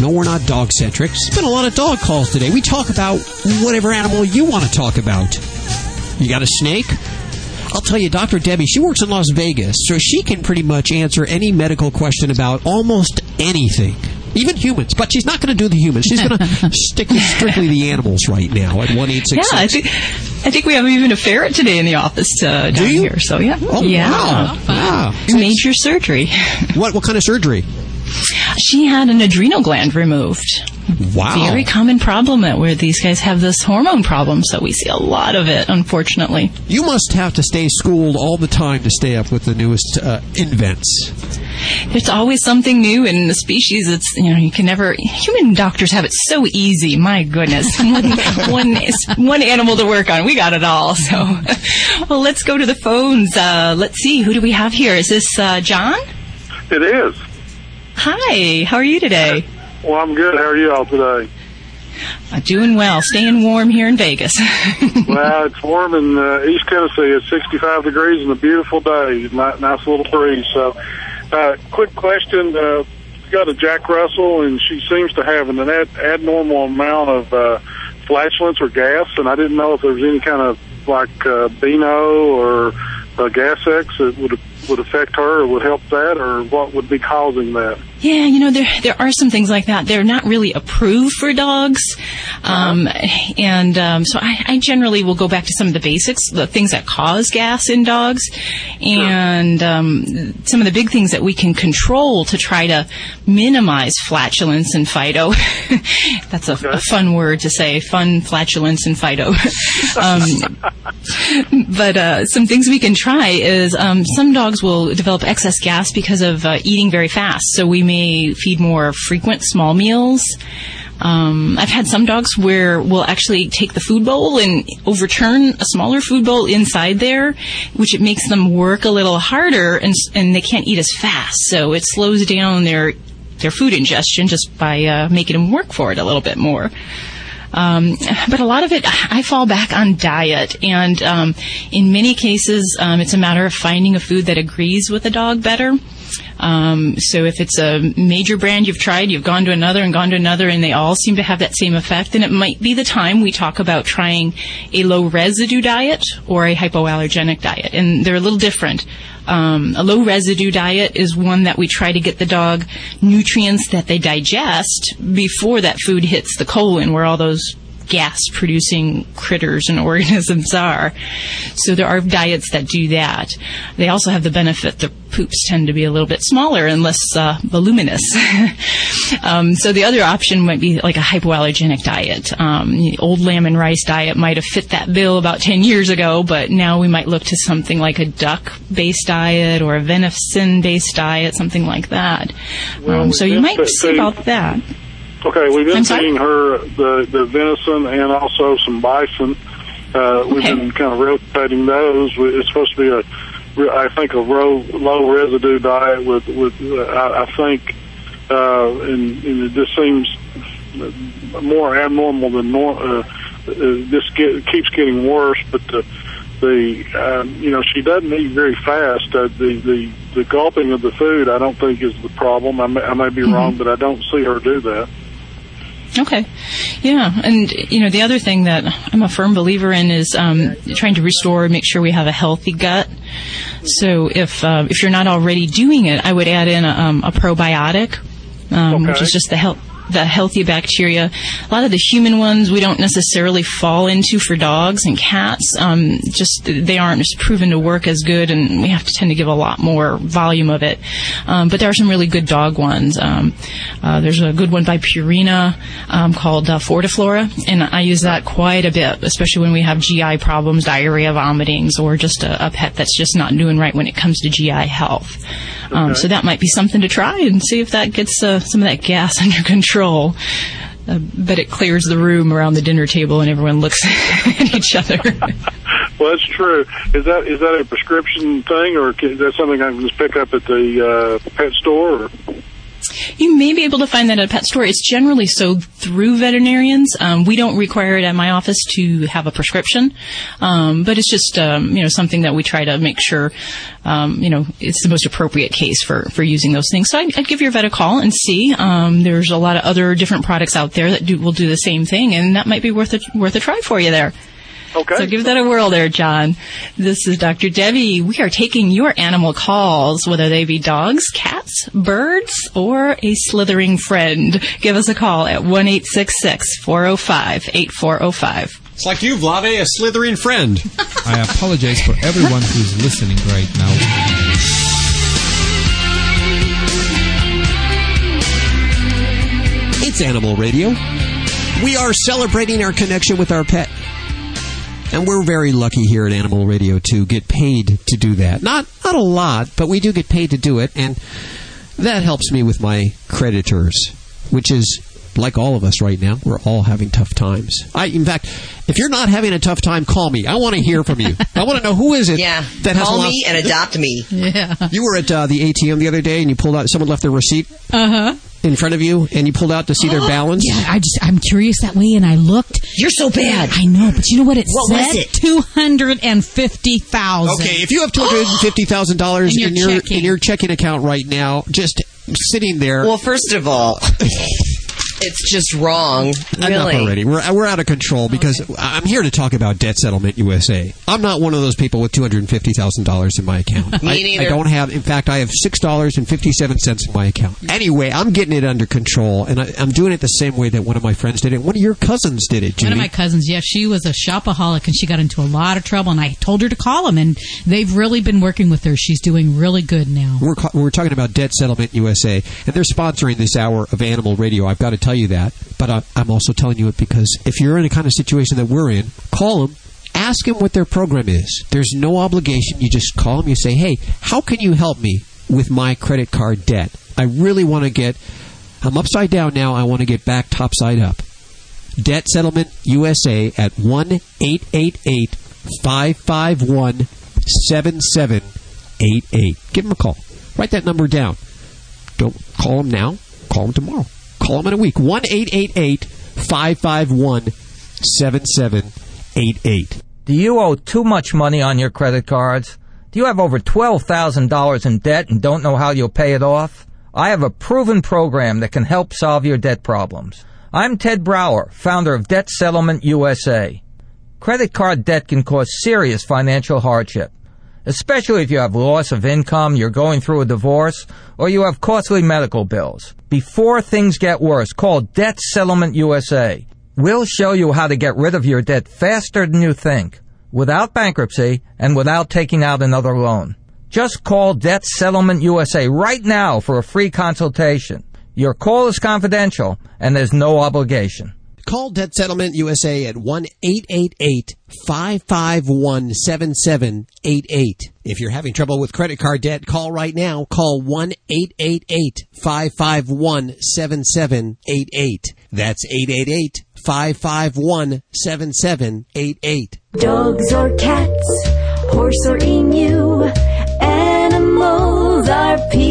No, we're not dog centric. It's been a lot of dog calls today. We talk about whatever animal you want to talk about. You got a snake? I'll tell you, Dr. Debbie, she works in Las Vegas, so she can pretty much answer any medical question about almost anything. even humans. But she's not going to do the humans. She's going to stick to strictly the animals right now at one eight six
Yeah, I
six.
think, I think we have even a ferret today in the office uh, down here. So yeah,
Oh,
yeah,
wow. Wow.
major surgery.
What what kind of surgery?
She had an adrenal gland removed.
Wow.
Very common problem that where these guys have this hormone problem, so we see a lot of it, unfortunately.
You must have to stay schooled all the time to stay up with the newest uh, invents.
There's always something new in the species. It's you know you can never. Human doctors have it so easy. My goodness, one, one, one animal to work on. We got it all. So, well, let's go to the phones. Uh, let's see who do we have here. Is this uh, John?
It is.
Hi. How are you today?
Well, I'm good. How are you all today?
Uh, doing well. Staying warm here in Vegas.
well, it's warm in uh, East Tennessee. It's 65 degrees and a beautiful day. Nice, nice little breeze. So, uh, quick question. Uh, got a Jack Russell, and she seems to have an ad- abnormal amount of uh, flatulence or gas, and I didn't know if there was any kind of like uh, Beano or uh, gas X that would would affect her or would help that, or what would be causing that.
Yeah, you know there there are some things like that. They're not really approved for dogs, um, and um, so I, I generally will go back to some of the basics, the things that cause gas in dogs, and um, some of the big things that we can control to try to minimize flatulence and phyto. That's a, a fun word to say, fun flatulence and phyto. um, but uh, some things we can try is um, some dogs will develop excess gas because of uh, eating very fast. So we may feed more frequent small meals. Um, I've had some dogs where we'll actually take the food bowl and overturn a smaller food bowl inside there, which it makes them work a little harder and, and they can't eat as fast. So it slows down their their food ingestion just by uh, making them work for it a little bit more. Um, but a lot of it, I fall back on diet, and um, in many cases, um, it's a matter of finding a food that agrees with the dog better. Um, so if it's a major brand you've tried, you've gone to another and gone to another, and they all seem to have that same effect, then it might be the time we talk about trying a low residue diet or a hypoallergenic diet, and they're a little different. Um, a low residue diet is one that we try to get the dog nutrients that they digest before that food hits the colon, where all those gas producing critters and organisms are. So there are diets that do that. They also have the benefit the poops tend to be a little bit smaller and less uh, voluminous. um, so the other option might be like a hypoallergenic diet. Um, the old lamb and rice diet might have fit that bill about 10 years ago, but now we might look to something like a duck-based diet or a venison-based diet, something like that. Um, so you might see about that.
Okay, we've been feeding her the the venison and also some bison. Uh, we've been kind of rotating those. It's supposed to be a, I think, a low low residue diet with with uh, I, I think, uh, and, and it just seems more abnormal than normal. Uh, uh, this get, keeps getting worse, but the the um, you know she doesn't eat very fast. Uh, the the the gulping of the food, I don't think is the problem. I may, I may be wrong, but I don't see her do that.
Okay. Yeah. And, you know, the other thing that I'm a firm believer in is um, trying to restore, make sure we have a healthy gut. So if uh, if you're not already doing it, I would add in a, um, a probiotic, um, which is just the health. The healthy bacteria. A lot of the human ones we don't necessarily fall into for dogs and cats. Um, just they aren't just proven to work as good, and we have to tend to give a lot more volume of it. Um, but there are some really good dog ones. Um, uh, there's a good one by Purina um, called uh, Fortiflora, and I use that quite a bit, especially when we have GI problems, diarrhea, vomitings, or just a, a pet that's just not doing right when it comes to GI health. Um,
Okay.
so that might be something to try and see if that gets uh, some of that gas under control. Uh, but it clears the room around the dinner table and everyone looks at each other.
Well, that's true. Is that is that a prescription thing, or is that something I can just pick up at the uh, pet store? Or?
You may be able to find that at a pet store. It's generally sold through veterinarians. Um, we don't require it at my office to have a prescription, um, but it's just um, you know something that we try to make sure um, you know it's the most appropriate case for for using those things. So I'd, I'd give your vet a call and see. Um, there's a lot of other different products out there that do will do the same thing, and that might be worth a worth a try for you there.
Okay.
So give that a whirl there, John. This is Dr. Debbie. We are taking your animal calls, whether they be dogs, cats, birds, or a slithering friend. Give us a call at 1 405 8405.
It's like you, Vladae, a slithering friend.
I apologize for everyone who's listening right now.
It's Animal Radio. We are celebrating our connection with our pet. And we're very lucky here at Animal Radio to get paid to do that. Not not a lot, but we do get paid to do it, and that helps me with my creditors, which is like all of us right now. We're all having tough times. I, in fact, if you're not having a tough time, call me. I want to hear from you. I want to know who is it.
Yeah,
that has
call
lost-
me and adopt me.
Yeah.
You were at uh, the ATM the other day, and you pulled out. Someone left their receipt
Uh huh.
in front of you, and you pulled out to see their balance.
Yeah, I just I'm curious that way, and I looked.
You're so bad.
I know, but you know what it
What
said?
was it?
Two hundred and fifty thousand.
Okay, if you have two hundred and fifty thousand dollars
In your
in your
checking.
in your checking account right now, just sitting there.
Well, first of all, it's just wrong.
Enough
Really.
already. We're uh, we're out of control because I'm here to talk about Debt Settlement USA. I'm not one of those people with two hundred and fifty thousand dollars in my account.
Me
I,
neither.
I don't have. In fact, I have six dollars and fifty seven cents in my account. Anyway, I'm getting it under control, and I, I'm doing it the same way that one of my friends did it. One of your cousins did it, Judy.
One of my cousins, yeah, she was a shopaholic and she got into a lot of trouble. And I told her to call them, and they've really been working with her. She's doing really good now.
We're, we're talking about Debt Settlement USA, and they're sponsoring this hour of Animal Radio. I've got to tell you that, but I'm also telling you it because if you're in a kind of situation that we're in, call them. Ask them what their program is. There's no obligation. You just call them. You say, "Hey, how can you help me with my credit card debt? I really want to get. I'm upside down now. I want to get back topside up." Debt Settlement USA at one eight eight eight five five one seven seven eight eight. Give them a call. Write that number down. Don't call them now. Call them tomorrow. Call them in a week. One eight eight eight five five one seven seven eight eight.
Do you owe too much money on your credit cards? Do you have over $12,000 in debt and don't know how you'll pay it off? I have a proven program that can help solve your debt problems. I'm Ted Brower, founder of Debt Settlement USA. Credit card debt can cause serious financial hardship, especially if you have loss of income, you're going through a divorce, or you have costly medical bills. Before things get worse, call Debt Settlement USA. We'll show you how to get rid of your debt faster than you think, without bankruptcy and without taking out another loan. Just call Debt Settlement USA right now for a free consultation. Your call is confidential and there's no obligation.
Call Debt Settlement USA at 1 888 551 7788. If you're having trouble with credit card debt, call right now. Call 1 888 551 7788. That's 888 551 7788.
Dogs or cats, horse or emu, animals are people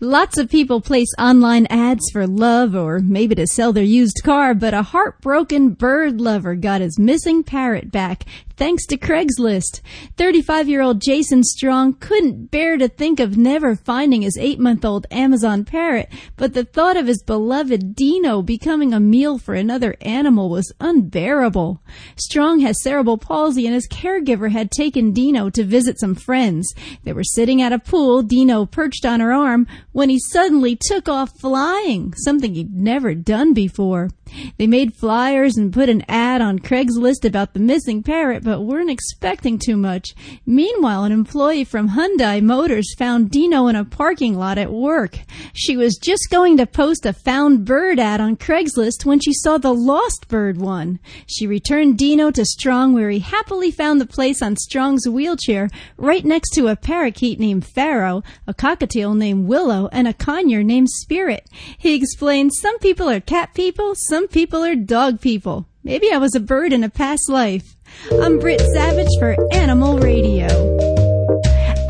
Lots of people place online ads for love or maybe to sell their used car, but a heartbroken bird lover got his missing parrot back thanks to Craigslist. 35 year old Jason Strong couldn't bear to think of never finding his eight month old Amazon parrot, but the thought of his beloved Dino becoming a meal for another animal was unbearable. Strong has cerebral palsy and his caregiver had taken Dino to visit some friends. They were sitting at a pool, Dino perched on her arm, when he suddenly took off flying, something he'd never done before. They made flyers and put an ad on Craigslist about the missing parrot, but weren't expecting too much. Meanwhile, an employee from Hyundai Motors found Dino in a parking lot at work. She was just going to post a found bird ad on Craigslist when she saw the lost bird one. She returned Dino to Strong, where he happily found the place on Strong's wheelchair right next to a parakeet named Pharaoh, a cockatiel named Willow, and a conure named Spirit. He explained, Some people are cat people, some people are dog people. Maybe I was a bird in a past life. I'm Britt Savage for Animal Radio.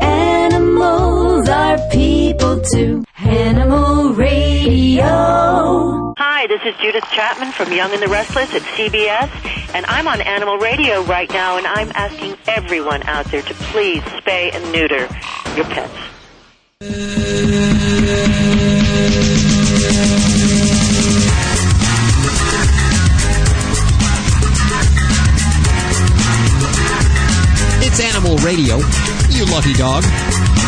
Animals are people too. Animal Radio.
Hi, this is Judith Chapman from Young and the Restless at CBS, and I'm on Animal Radio right now, and I'm asking everyone out there to please spay and neuter your pets.
It's Animal Radio, you lucky dog.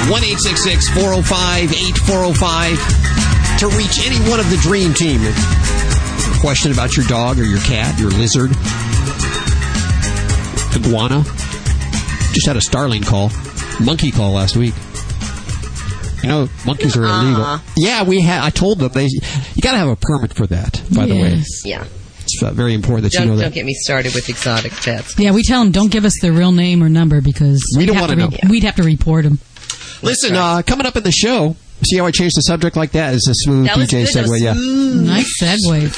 1 405 8405 to reach any one of the dream team. Question about your dog or your cat, your lizard, iguana. Just had a starling call, monkey call last week. You know, monkeys are illegal.
Uh-uh.
Yeah, we had. I told them they. You got to have a permit for that. By the way,
Yeah.
it's uh, very important that
Don't,
you know that.
don't get me started with exotic pets.
Yeah, we tell them don't give us their real name or number because
We don't wanna
to
know.
We'd have to report them.
Listen, uh, coming up in the show. See how I changed the subject like that? It's a smooth
That was
DJ
good.
Segue.
was
Yeah.
Nice segue.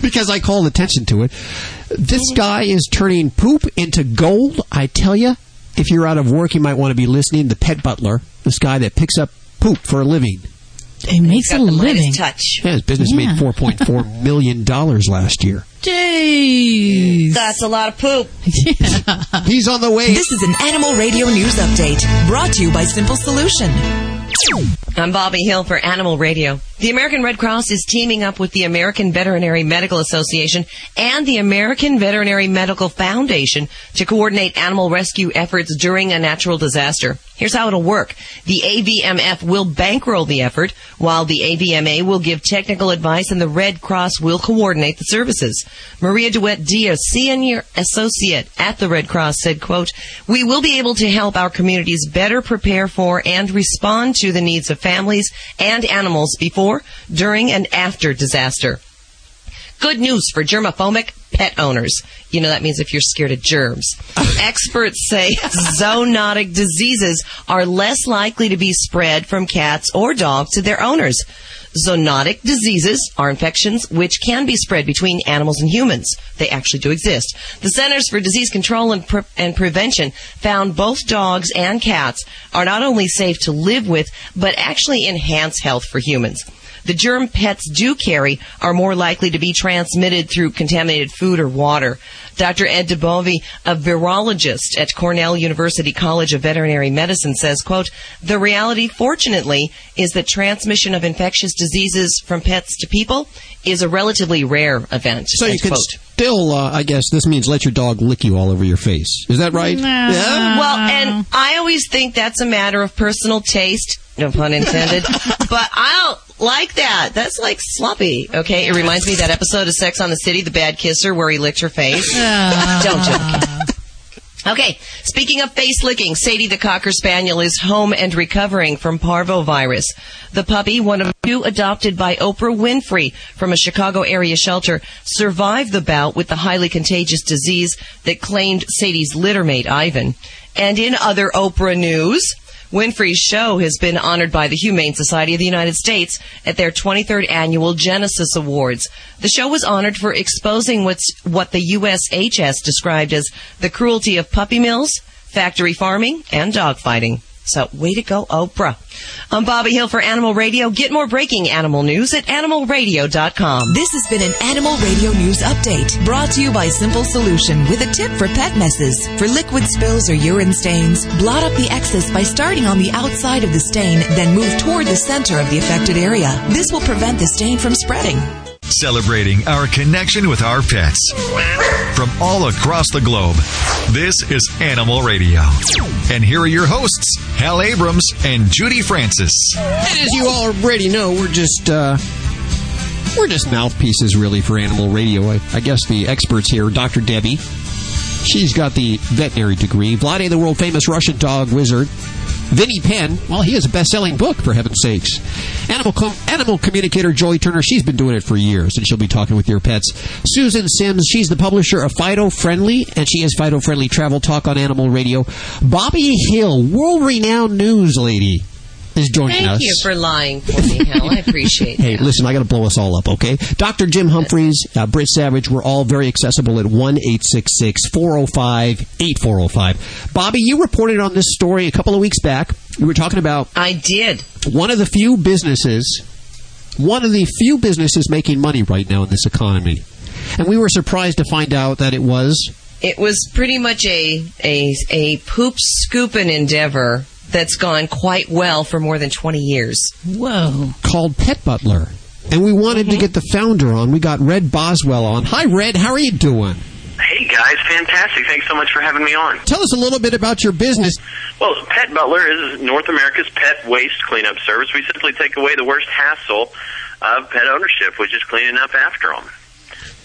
because I called attention to it. This guy is turning poop into gold. I tell you, if you're out of work, you might want to be listening. The pet butler, this guy that picks up poop for a living.
He makes
got
a
the
living.
touch.
Yeah, his business
Yeah.
made four point four million dollars last year.
Jeez.
That's a lot of poop.
He's on the way.
This is an Animal Radio News Update brought to you by Simple Solution.
I'm Bobby Hill for Animal Radio. The American Red Cross is teaming up with the American Veterinary Medical Association and the American Veterinary Medical Foundation to coordinate animal rescue efforts during a natural disaster. Here's how it'll work. The AVMF will bankroll the effort, while the AVMA will give technical advice and the Red Cross will coordinate the services. Maria DeWitt Diaz, senior associate at the Red Cross, said, quote, We will be able to help our communities better prepare for and respond to the needs of families and animals before, during, and after disaster. Good news for germophobic pet owners. You know, that means if you're scared of germs. Experts say zoonotic diseases are less likely to be spread from cats or dogs to their owners. Zoonotic diseases are infections which can be spread between animals and humans. They actually do exist. The Centers for Disease Control and, Pre- and Prevention found both dogs and cats are not only safe to live with, but actually enhance health for humans. The germ pets do carry are more likely to be transmitted through contaminated food or water. Dr. Ed Dubovi, a virologist at Cornell University College of Veterinary Medicine, says, quote, the reality, fortunately, is that transmission of infectious diseases from pets to people is a relatively rare event.
So you
end
can
quote.
still, uh, I guess, this means let your dog lick you all over your face. Is that right? Yeah.
Well, and I always think that's a matter of personal taste, no pun intended. but I don't like that. That's like sloppy. Okay, it reminds me of that episode of Sex on the City, The Bad Kisser, where he licked her face. Don't joke. Okay, speaking of face licking, Sadie the Cocker Spaniel is home and recovering from parvovirus. The puppy, one of two adopted by Oprah Winfrey from a Chicago area shelter, survived the bout with the highly contagious disease that claimed Sadie's littermate Ivan. And in other Oprah news, Winfrey's show has been honored by the Humane Society of the United States at their 23rd annual Genesis Awards. The show was honored for exposing what's, what the USHS described as the cruelty of puppy mills, factory farming, and dogfighting. So, way to go, Oprah. I'm Bobby Hill for Animal Radio. Get more breaking animal news at animalradio.com.
This has been an Animal Radio News Update brought to you by Simple Solution with a tip for pet messes. For liquid spills or urine stains, blot up the excess by starting on the outside of the stain, then move toward the center of the affected area. This will prevent the stain from spreading.
Celebrating our connection with our pets. From all across the globe, this is Animal Radio. And here are your hosts, Hal Abrams and Judy Francis.
And as you already know, we're just uh, we're just mouthpieces, really, for animal radio. I, I guess the experts here, Dr. Debbie, she's got the veterinary degree. Vladae, the world famous Russian dog wizard. Vinnie Penn, well, he has a best-selling book, for heaven's sakes. Animal com- animal communicator Joy Turner, she's been doing it for years, and she'll be talking with your pets. Susan Sims, she's the publisher of Fido Friendly, and she has Fido Friendly Travel Talk on Animal Radio. Bobby Hill, world-renowned news lady, is joining
Thank
us.
you for lying for me, Hal. I appreciate it.
Hey, listen, I got to blow us all up, okay? Dr. Jim Humphries, uh, Britt Savage, we're all very accessible at 1 405 8405. Bobby, you reported on this story a couple of weeks back. You were talking about.
I did.
One of the few businesses, one of the few businesses making money right now in this economy. And we were surprised to find out that it was.
It was pretty much a a a poop scooping endeavor that's gone quite well for more than 20 years.
Whoa.
Called Pet Butler. And we wanted to mm-hmm. get the founder on. We got Red Boswell on. Hi, Red. How are you doing?
Hey guys, fantastic. Thanks so much for having me on.
Tell us a little bit about your business.
Well, Pet Butler is North America's pet waste cleanup service. We simply take away the worst hassle of pet ownership, which is cleaning up after them.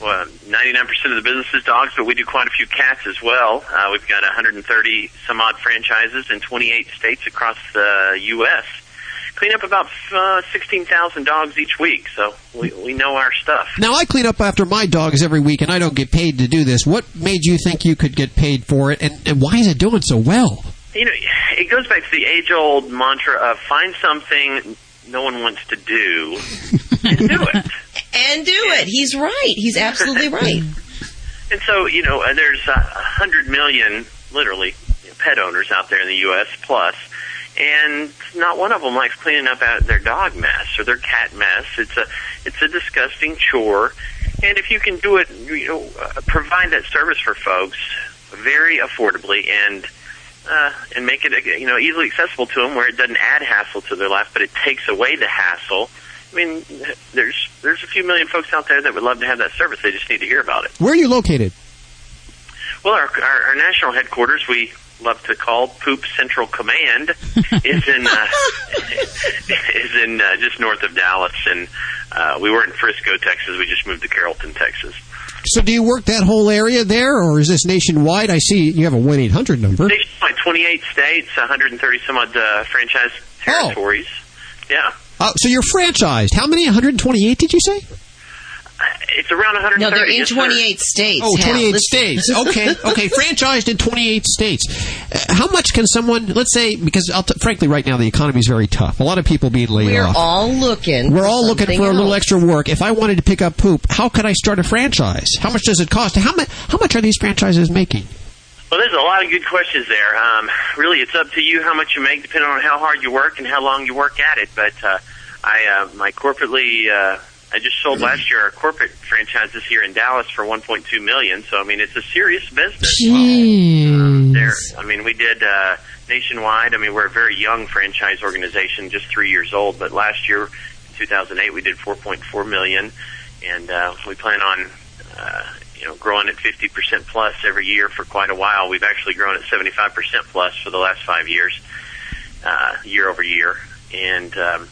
Well, 99% of the business is dogs, but we do quite a few cats as well. Uh, we've got 130 some odd franchises in 28 states across the U.S. Clean up about uh, 16,000 dogs each week, so we, we know our stuff.
Now, I clean up after my dogs every week, and I don't get paid to do this. What made you think you could get paid for it, and, and why is it doing so well?
You know, it goes back to the age-old mantra of find something no one wants to do and do it.
and do it. He's right. He's absolutely right.
And so, you know, uh, there's a hundred million, literally, pet owners out there in the U.S. plus, and not one of them likes cleaning up out their dog mess or their cat mess. It's a, it's a disgusting chore, and if you can do it, you know, uh, provide that service for folks very affordably and. Uh, and make it you know easily accessible to them, where it doesn't add hassle to their life, but it takes away the hassle. I mean, there's there's a few million folks out there that would love to have that service. They just need to hear about it.
Where are you located?
Well, our our, our national headquarters we love to call Poop Central Command is in uh, is in uh, just north of Dallas, and uh, we were in Frisco, Texas. We just moved to Carrollton, Texas.
So, do you work that whole area there, or is this nationwide? I see you have a one eight hundred number.
Nationwide, 28 states, 130 some odd uh, franchise territories. Yeah.
Uh, so you're franchised. How many? 128? Did you say?
It's around 130.
No, they're in
yes,
28 states.
Oh, 28
Listen.
states. Okay, okay. Franchised in 28 states. Uh, how much can someone, let's say, because I'll t- frankly, right now the economy is very tough. A lot of people being laid
We're
off.
all looking.
We're all looking
something
for a little
else.
extra work. If I wanted to pick up poop, how could I start a franchise? How much does it cost? How much? How much are these franchises making?
Well, there's a lot of good questions there. Um, really, it's up to you how much you make, depending on how hard you work and how long you work at it. But uh, I, uh, my corporately, uh, I just sold last year our corporate franchises here in Dallas for 1.2 million. So I mean, it's a serious business.
Jeez.
There, I mean, we did uh, nationwide. I mean, we're a very young franchise organization, just three years old. But last year, in 2008, we did 4.4 million, and uh, we plan on. Uh, you know, growing at 50% plus every year for quite a while. We've actually grown at 75% plus for the last five years, uh, year over year. And um,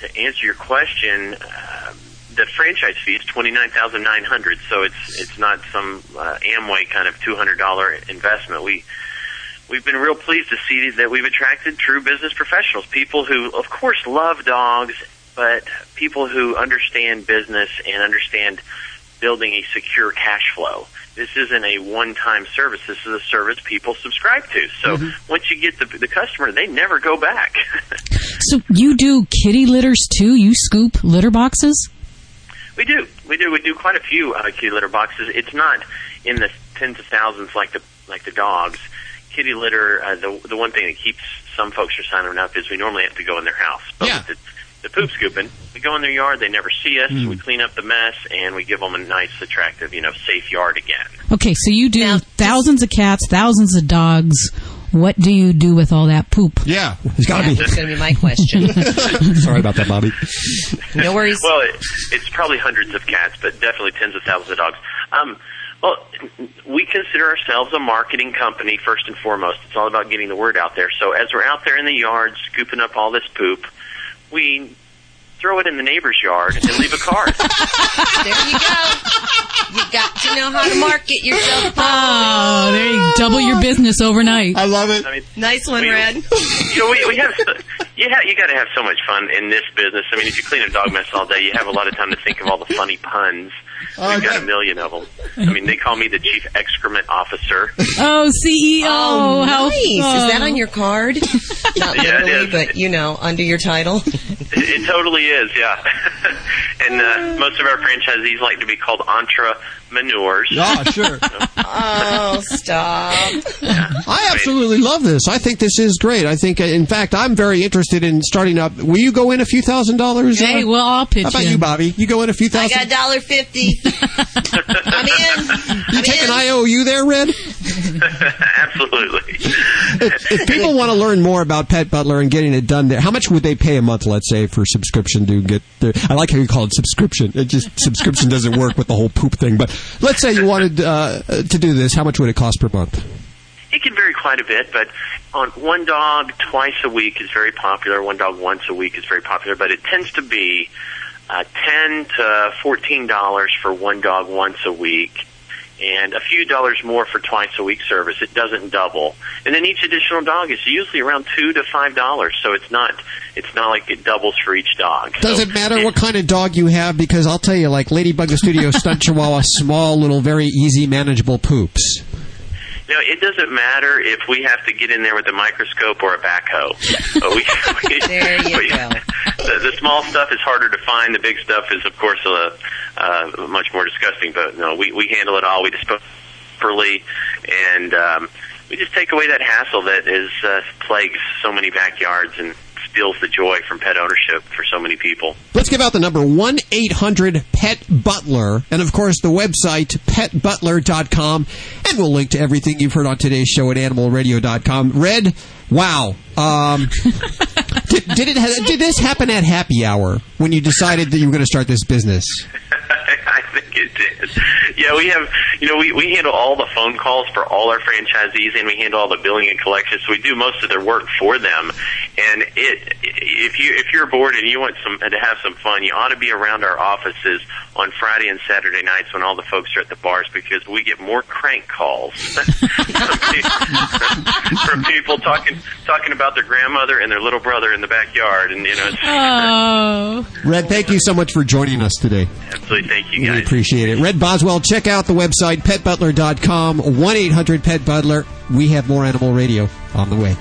to answer your question, uh, the franchise fee is twenty nine thousand nine hundred. So it's it's not some uh, Amway kind of two hundred dollar investment. We we've been real pleased to see that we've attracted true business professionals, people who, of course, love dogs, but people who understand business and understand building a secure cash flow. This isn't a one-time service. This is a service people subscribe to. So once you get the, the customer, they never go back.
So you do kitty litters too? You scoop litter boxes?
We do. We do. We do quite a few uh, kitty litter boxes. It's not in the tens of thousands like the like the dogs. Kitty litter. Uh, the the one thing that keeps some folks from signing up is we normally have to go in their house. But
Yeah.
with the, the poop scooping, we go in their yard. They never see us.
Hmm.
We clean up the mess and we give them a nice, attractive, you know, safe yard again.
Okay, so you do thousands of cats, thousands of dogs. What do you do with all that poop?
Yeah, it's got
Yeah,
to
that's going to be my question.
Sorry about that, Bobby.
no worries.
Well, it, it's probably hundreds of cats, but definitely tens of thousands of dogs. Um, well, we consider ourselves a marketing company first and foremost. It's all about getting the word out there. So as we're out there in the yard scooping up all this poop, we throw it in the neighbor's yard and leave a card.
there you go. You got to know how to market yourself.
Oh, there you double your business overnight.
I love it.
I mean,
Nice one,
we,
Red.
You know, we, we have so- you have you got to have so much fun in this business. I mean, if you clean a dog mess all day, you have a lot of time to think of all the funny puns. We've got a million of them. I mean, they call me the chief excrement officer.
Oh, CEO.
Oh,
how
nice. Is that on your card? Not
Yeah, it
literally,
is.
but you know, under your title.
It, it totally is, yeah. and uh, most of our franchisees like to be called entrepreneurs.
Ah, sure.
oh, stop.
I absolutely love this. I think this is great. I think, uh, in fact, I'm very interested in starting up. Will you go in a few thousand dollars?
Hey,
uh,
well, I'll pitch
How about
in.
you, Bobby? You go in a few thousand?
I got a dollar fifty. I'm in.
you
I'm
take
in.
an IOU there, Red?
Absolutely.
if, if people want to learn more about Pet Butler and getting it done there, how much would they pay a month, let's say, for subscription to get their, I like how you call it subscription. It just, subscription doesn't work with the whole poop thing. But let's say you wanted uh, to do this, how much would it cost per month?
It can vary quite a bit, but on one dog twice a week is very popular. One dog once a week is very popular, but it tends to be uh, ten to fourteen dollars for one dog once a week, and a few dollars more for twice a week service. It doesn't double, and then each additional dog is usually around two to five dollars. So it's not it's not like it doubles for each dog.
Does
so
it matter what kind of dog you have? Because I'll tell you, like Ladybug the Studio Stunt Chihuahua, small, little, very easy, manageable poops.
No, it doesn't matter if we have to get in there with a microscope or a backhoe. But we, we,
There you
we-
go.
The, the small stuff is harder to find. The big stuff is, of course, uh, uh, much more disgusting. But no, we we handle it all. We dispose properly, and um, we just take away that hassle that is uh, plagues so many backyards and steals the joy from pet ownership for so many people.
Let's give out the number 1 800 PET Butler, and of course the website petbutler.com, and we'll link to everything you've heard on today's show at animalradio.com. Red, wow. Um, did, did, it, ha- did this happen at happy hour when you decided that you were going to start this business?
I think it did. Yeah, we have, you know, we, we handle all the phone calls for all our franchisees and we handle all the billing and collections. So we do most of their work for them. And it, if you, if you're bored and you want some, to have some fun, you ought to be around our offices on Friday and Saturday nights when all the folks are at the bars because we get more crank calls from people talking, talking about their grandmother and their little brother in the backyard. And, you know, it's,
Oh.
Red, thank you so much for joining us today.
absolutely thank you
Really
guys.
appreciate it. Red Boswell, check out the website, petbutler.com, 1 800 PET Butler. We have more animal radio on the way.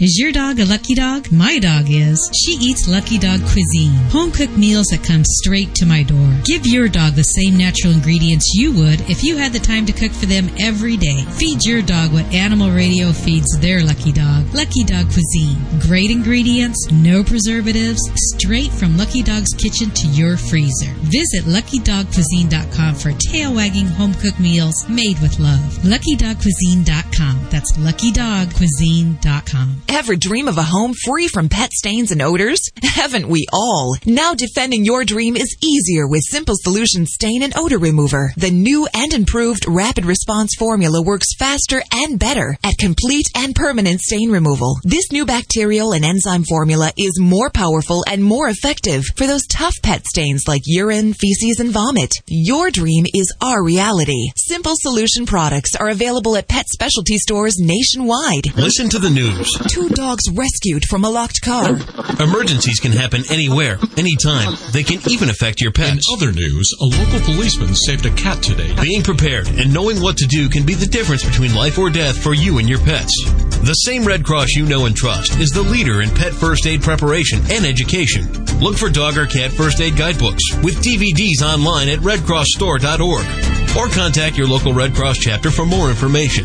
Is your dog a lucky dog? My dog is. She eats Lucky Dog cuisine, home cooked meals that come straight to my door. Give your dog the same natural ingredients you would if you had the time to cook for them every day. Feed your dog what Animal Radio feeds their lucky dog. Lucky Dog cuisine. Great ingredients, no preservatives, straight from Lucky Dog's kitchen to your freezer. Visit luckydogcuisine.com for tail wagging home cooked meals made with love. luckydogcuisine.com. That's luckydogcuisine.com.
Ever dream of a home free from pet stains and odors? Haven't we all? Now defending your dream is easier with Simple Solution Stain and Odor Remover. The new and improved rapid response formula works faster and better at complete and permanent stain removal. This new bacterial and enzyme formula is more powerful and more effective for those tough pet stains like urine, feces, and vomit. Your dream is our reality. Simple Solution products are available at pet specialty stores nationwide.
Listen to the news.
Two dogs rescued from a locked car.
Emergencies can happen anywhere, anytime. They can even affect your pets.
In Other news, a local policeman saved a cat today.
Being prepared and knowing what to do can be the difference between life or death for you and your pets. The same Red Cross you know and trust is the leader in pet first aid preparation and education. Look for dog or cat first aid guidebooks with DVDs online at redcrossstore.org or contact your local Red Cross chapter for more information.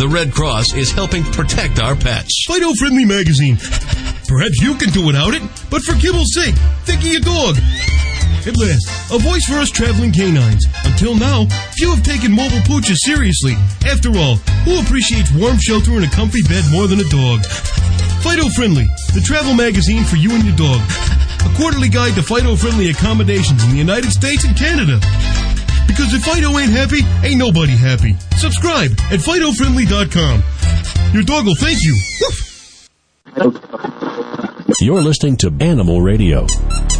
The Red Cross is helping protect our pets.
Fido Friendly Magazine. Perhaps you can do without it, but for kibble's sake, think of your dog. At last, a voice for us traveling canines. Until now, few have taken mobile pooches seriously. After all, who appreciates warm shelter and a comfy bed more than a dog? Fido Friendly, the travel magazine for you and your dog. A quarterly guide to Fido Friendly accommodations in the United States and Canada. Because if Fido ain't happy, ain't nobody happy. Subscribe at FidoFriendly.com. Your dog will thank you.
You're listening to Animal Radio.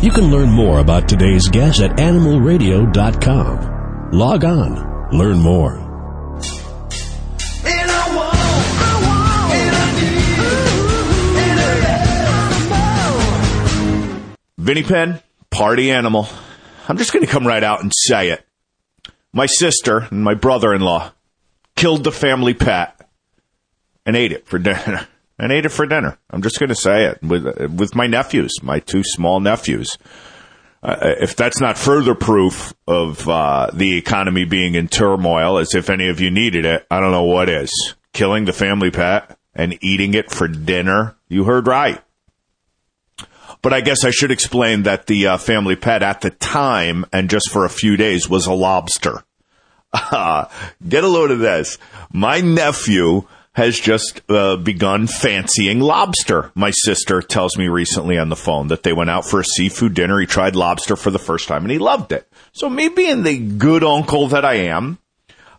You can learn more about today's guest at animalradio.com. Log on, learn more.
Vinnie Penn, party animal. I'm just going to come right out and say it. My sister and my brother-in-law killed the family pet and ate it for dinner. And ate it for dinner. I'm just going to say it with with my nephews, my two small nephews. Uh, if that's not further proof of uh, the economy being in turmoil, as if any of you needed it, I don't know what is. Killing the family pet and eating it for dinner. You heard right. But I guess I should explain that the uh, family pet at the time and just for a few days was a lobster. Uh, get a load of this. My nephew has just uh, begun fancying lobster. My sister tells me recently on the phone that they went out for a seafood dinner. He tried lobster for the first time and he loved it. So me being the good uncle that I am,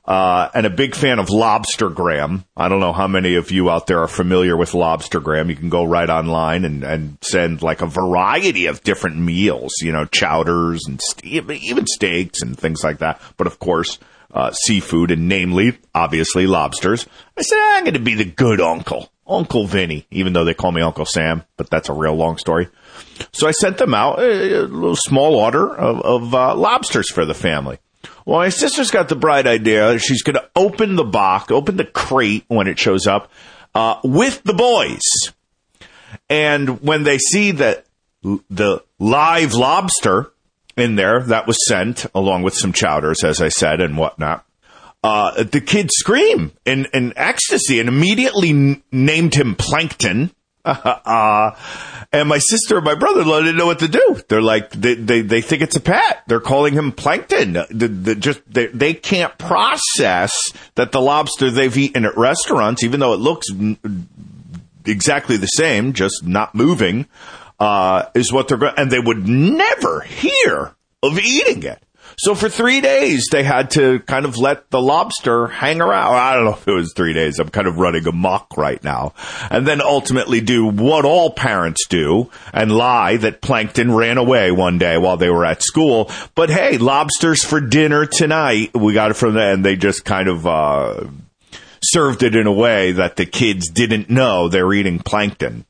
uh, and a big fan of Lobstergram. I don't know how many of you out there are familiar with Lobstergram. You can go right online and, and send like a variety of different meals, you know, chowders and st- even steaks and things like that. But of course, uh, seafood and namely, obviously, lobsters. I said, I'm going to be the good uncle, Uncle Vinnie, even though they call me Uncle Sam, but that's a real long story. So I sent them out a, a little small order of, of uh, lobsters for the family. Well, my sister's got the bright idea. She's going to open the box, open the crate when it shows up, uh, with the boys. And when they see that the live lobster in there that was sent along with some chowders, as I said, and whatnot. Uh, the kids scream in, in ecstasy and immediately n- named him Plankton. uh, and my sister and my brother-in-law didn't know what to do. They're like, they, they, they think it's a pet. They're calling him Plankton. The, the, just, they, they can't process that the lobster they've eaten at restaurants, even though it looks exactly the same, just not moving, uh, is what they're going, and they would never hear of eating it. So for three days, they had to kind of let the lobster hang around. I don't know if it was three days. I'm kind of running amok right now. And then ultimately do what all parents do and lie that Plankton ran away one day while they were at school. But hey, lobsters for dinner tonight. We got it from there and they just kind of, uh, served it in a way that the kids didn't know they're eating plankton.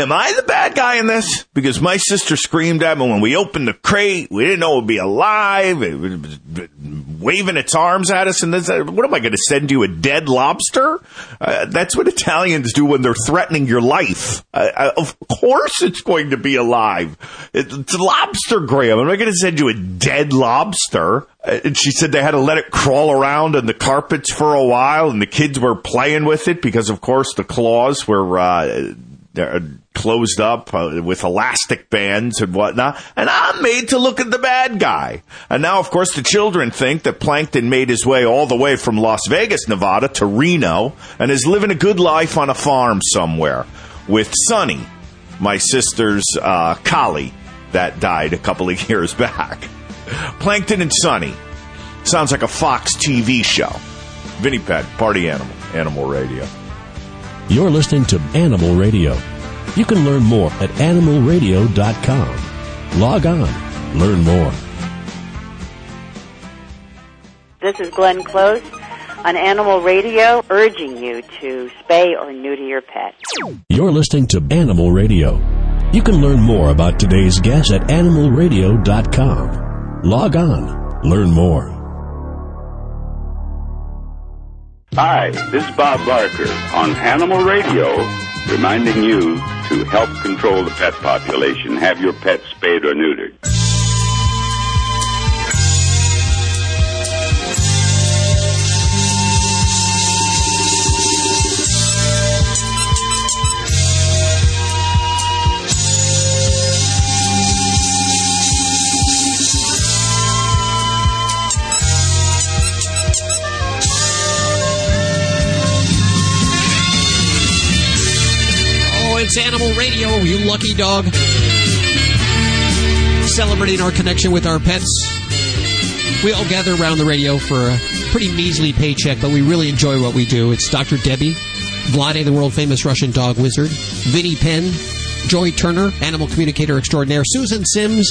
Am I the bad guy in this? Because my sister screamed at me when we opened the crate. We didn't know it would be alive. It was waving its arms at us. And this, what am I going to send you a dead lobster? Uh, that's what Italians do when they're threatening your life. Uh, of course, it's going to be alive. It's Lobstergram. Am I going to send you a dead lobster? Uh, and she said they had to let it crawl around on the carpets for a while, and the kids were playing with it because, of course, the claws were. Uh, closed up uh, with elastic bands and whatnot, and I'm made to look at the bad guy. And now, of course, the children think that Plankton made his way all the way from Las Vegas, Nevada to Reno and is living a good life on a farm somewhere with Sonny, my sister's uh, collie that died a couple of years back. Plankton and Sonny. Sounds like a Fox TV show. Vinnie Penn, Party Animal, Animal Radio.
You're listening to Animal Radio. You can learn more at animalradio.com. Log on, learn more.
This is Glenn Close on Animal Radio, urging you to spay or neuter your pet.
You're listening to Animal Radio. You can learn more about today's guest at animalradio.com. Log on, learn more.
Hi, this is Bob Barker on Animal Radio, reminding you to help control the pet population. Have your pet spayed or neutered.
It's Animal Radio, you lucky dog. Celebrating our connection with our pets. We all gather around the radio for a pretty measly paycheck, but we really enjoy what we do. It's Dr. Debbie, Vladae, the world famous Russian dog wizard, Vinnie Penn, Joy Turner, animal communicator extraordinaire, Susan Sims,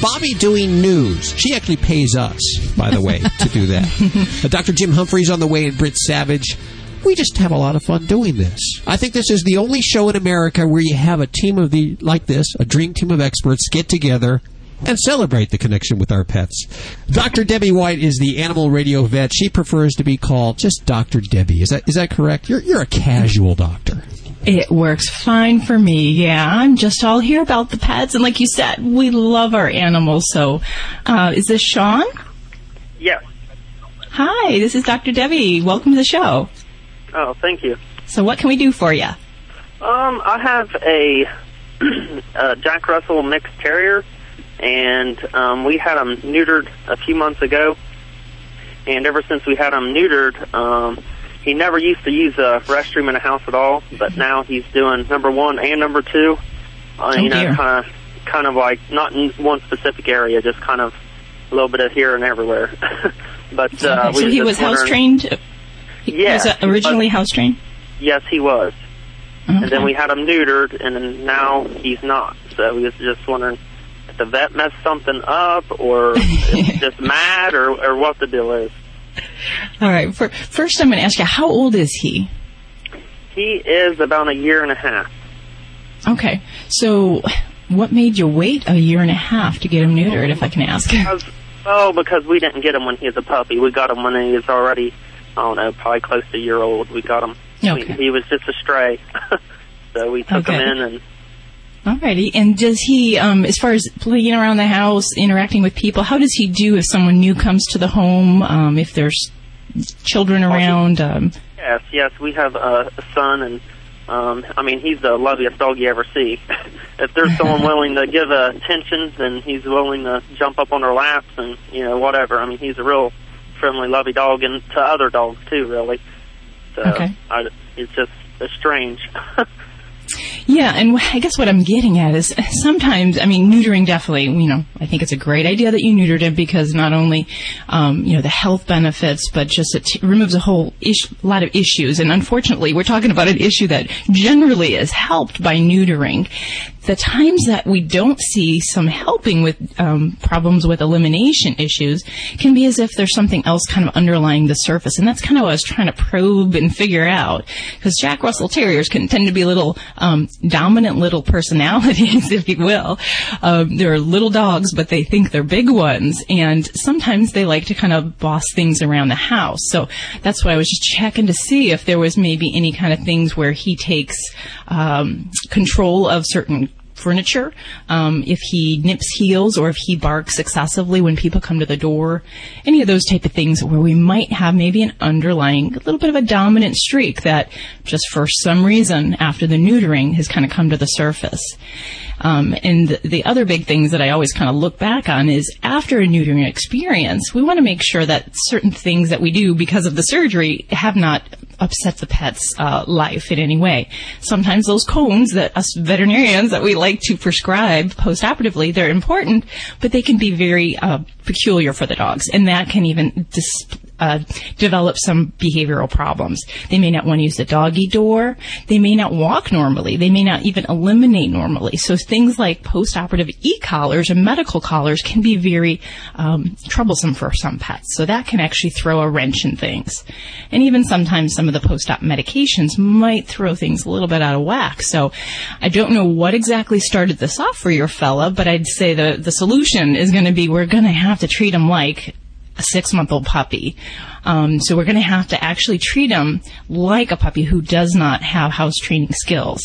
Bobby doing news. She actually pays us, by the way, to do that. Uh, Dr. Jim Humphries on the way, and Britt Savage. We just have a lot of fun doing this. I think this is the only show in America where you have a team of the like this, a dream team of experts get together and celebrate the connection with our pets. Dr. Debbie White is the animal radio vet. She prefers to be called just Dr. Debbie. Is that is that correct? You're you're a casual doctor.
It works fine for me. Yeah, I'm just all here about the pets, and like you said, we love our animals. So, uh, is this Sean?
Yes.
Hi, this is Dr. Debbie. Welcome to the show.
Oh, thank you.
So, what can we do for you?
Um, I have a, a Jack Russell mixed terrier, and um, we had him neutered a few months ago. and ever since we had him neutered, um, he never used to use a restroom in the house at all, but now he's doing number one and number two. Uh,
Oh,
you know, kind of, kind of like not in one specific area, just kind of a little bit of here and everywhere. but uh,
Okay, so he was house trained.
Yeah,
was uh,
was.
originally house trained.
Yes, he was. And then we had him neutered, and then now he's not. So we was just wondering if the vet messed something up, or just mad, or, or what the deal is.
All right. For, first, I'm going to ask you, how old is he?
He is about a year and a half.
Okay. So, what made you wait a year and a half to get him neutered, if I can ask?
Because, oh, because we didn't get him when he was a puppy. We got him when he was already, I don't know, probably close to a year old. We got him.
Okay.
He, he was just a stray. so we took him in and
Alrighty. And does he, um, as far as playing around the house, interacting with people, how does he do if someone new comes to the home? Um, if there's children around? Um,
Yes, yes, we have a, a son, and um, I mean he's the loveliest dog you ever see. if there's someone willing to give uh, attention, then he's willing to jump up on their laps and you know whatever. I mean he's a real friendly, lovey dog, and to other dogs too, really. So
Okay.
I, it's just it's strange.
Yeah, and I guess what I'm getting at is sometimes, I mean, neutering definitely, you know, I think it's a great idea that you neutered him because not only, um, you know, the health benefits, but just it t- removes a whole ish- lot of issues. And unfortunately, we're talking about an issue that generally is helped by neutering. The times that we don't see some helping with um, problems with elimination issues can be as if there's something else kind of underlying the surface. And that's kind of what I was trying to probe and figure out. Because Jack Russell Terriers can tend to be little um, dominant little personalities, if you will. Um, they're little dogs, but they think they're big ones. And sometimes they like to kind of boss things around the house. So that's why I was just checking to see if there was maybe any kind of things where he takes um, control of certain furniture, um, if he nips heels or if he barks excessively when people come to the door, any of those type of things where we might have maybe an underlying, a little bit of a dominant streak that just for some reason after the neutering has kind of come to the surface. Um, and the, the other big things that I always kind of look back on is after a neutering experience, we want to make sure that certain things that we do because of the surgery have not upset the pet's uh, life in any way. Sometimes those cones that us veterinarians that we like to prescribe post-operatively, they're important, but they can be very uh, peculiar for the dogs, and that can even dis- uh, develop some behavioral problems. They may not want to use the doggy door. They may not walk normally. They may not even eliminate normally. So things like post-operative e-collars and medical collars can be very um, troublesome for some pets. So that can actually throw a wrench in things. And even sometimes some of the post-op medications might throw things a little bit out of whack. So I don't know what exactly started this off for your fella, but I'd say the, the solution is going to be we're going to have to treat him like a six month old puppy. Um, so we're going to have to actually treat him like a puppy who does not have house training skills.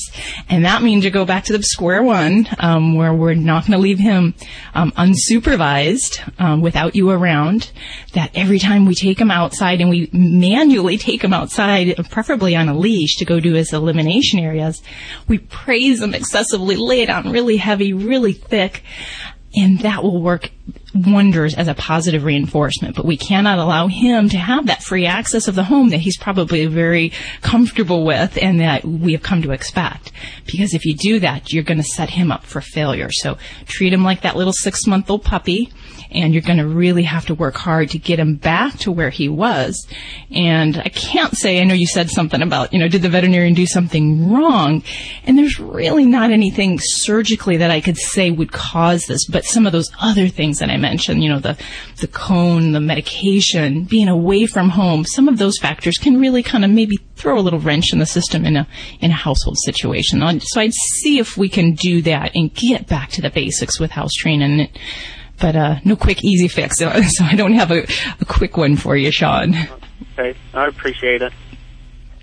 And that means you go back to the square one, um, where we're not going to leave him um, unsupervised um, without you around. That every time we take him outside and we manually take him outside, preferably on a leash to go do his elimination areas, we praise him excessively, lay it on really heavy, really thick, and that will work wonders as a positive reinforcement. But we cannot allow him to have that free access of the home that he's probably very comfortable with and that we have come to expect. Because if you do that, you're going to set him up for failure. So treat him like that little six month old puppy and you're going to really have to work hard to get him back to where he was. And I can't say, I know you said something about, you know, did the veterinarian do something wrong? And there's really not anything surgically that I could say would cause this, but some of those other things that I mentioned, you know, the, the cone, the medication, being away from home, some of those factors can really kind of maybe throw a little wrench in the system in a, in a household situation. So I'd see if we can do that and get back to the basics with house training but uh, no quick, easy fix. So, so I don't have a, a, quick one for you, Sean.
Okay, I appreciate it.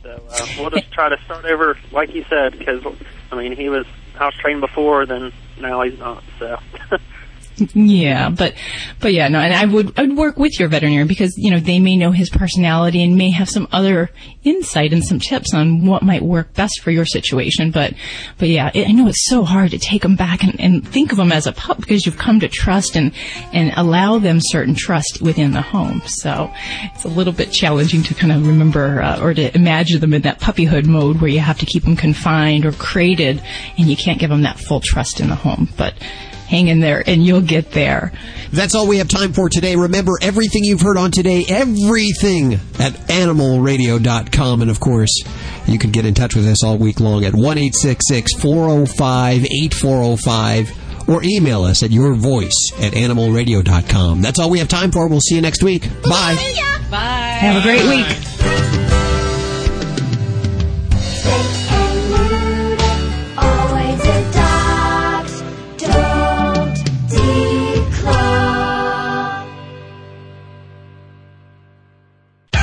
So uh, we'll just try to start over, like you said, because I mean he was house trained before, then now he's not. So.
Yeah, but but yeah, no, and I would I'd work with your veterinarian because you know they may know his personality and may have some other insight and some tips on what might work best for your situation. But but yeah, it, I know it's so hard to take them back and, and think of them as a pup because you've come to trust and and allow them certain trust within the home. So it's a little bit challenging to kind of remember uh, or to imagine them in that puppyhood mode where you have to keep them confined or crated and you can't give them that full trust in the home. But hang in there and you'll get there.
That's all we have time for today. Remember everything you've heard on today, everything at animalradio.com. And of course, you can get in touch with us all week long at 1 405 8405 or email us at your voice at animalradio.com. That's all we have time for. We'll see you next week. Bye.
Bye. Have a great week.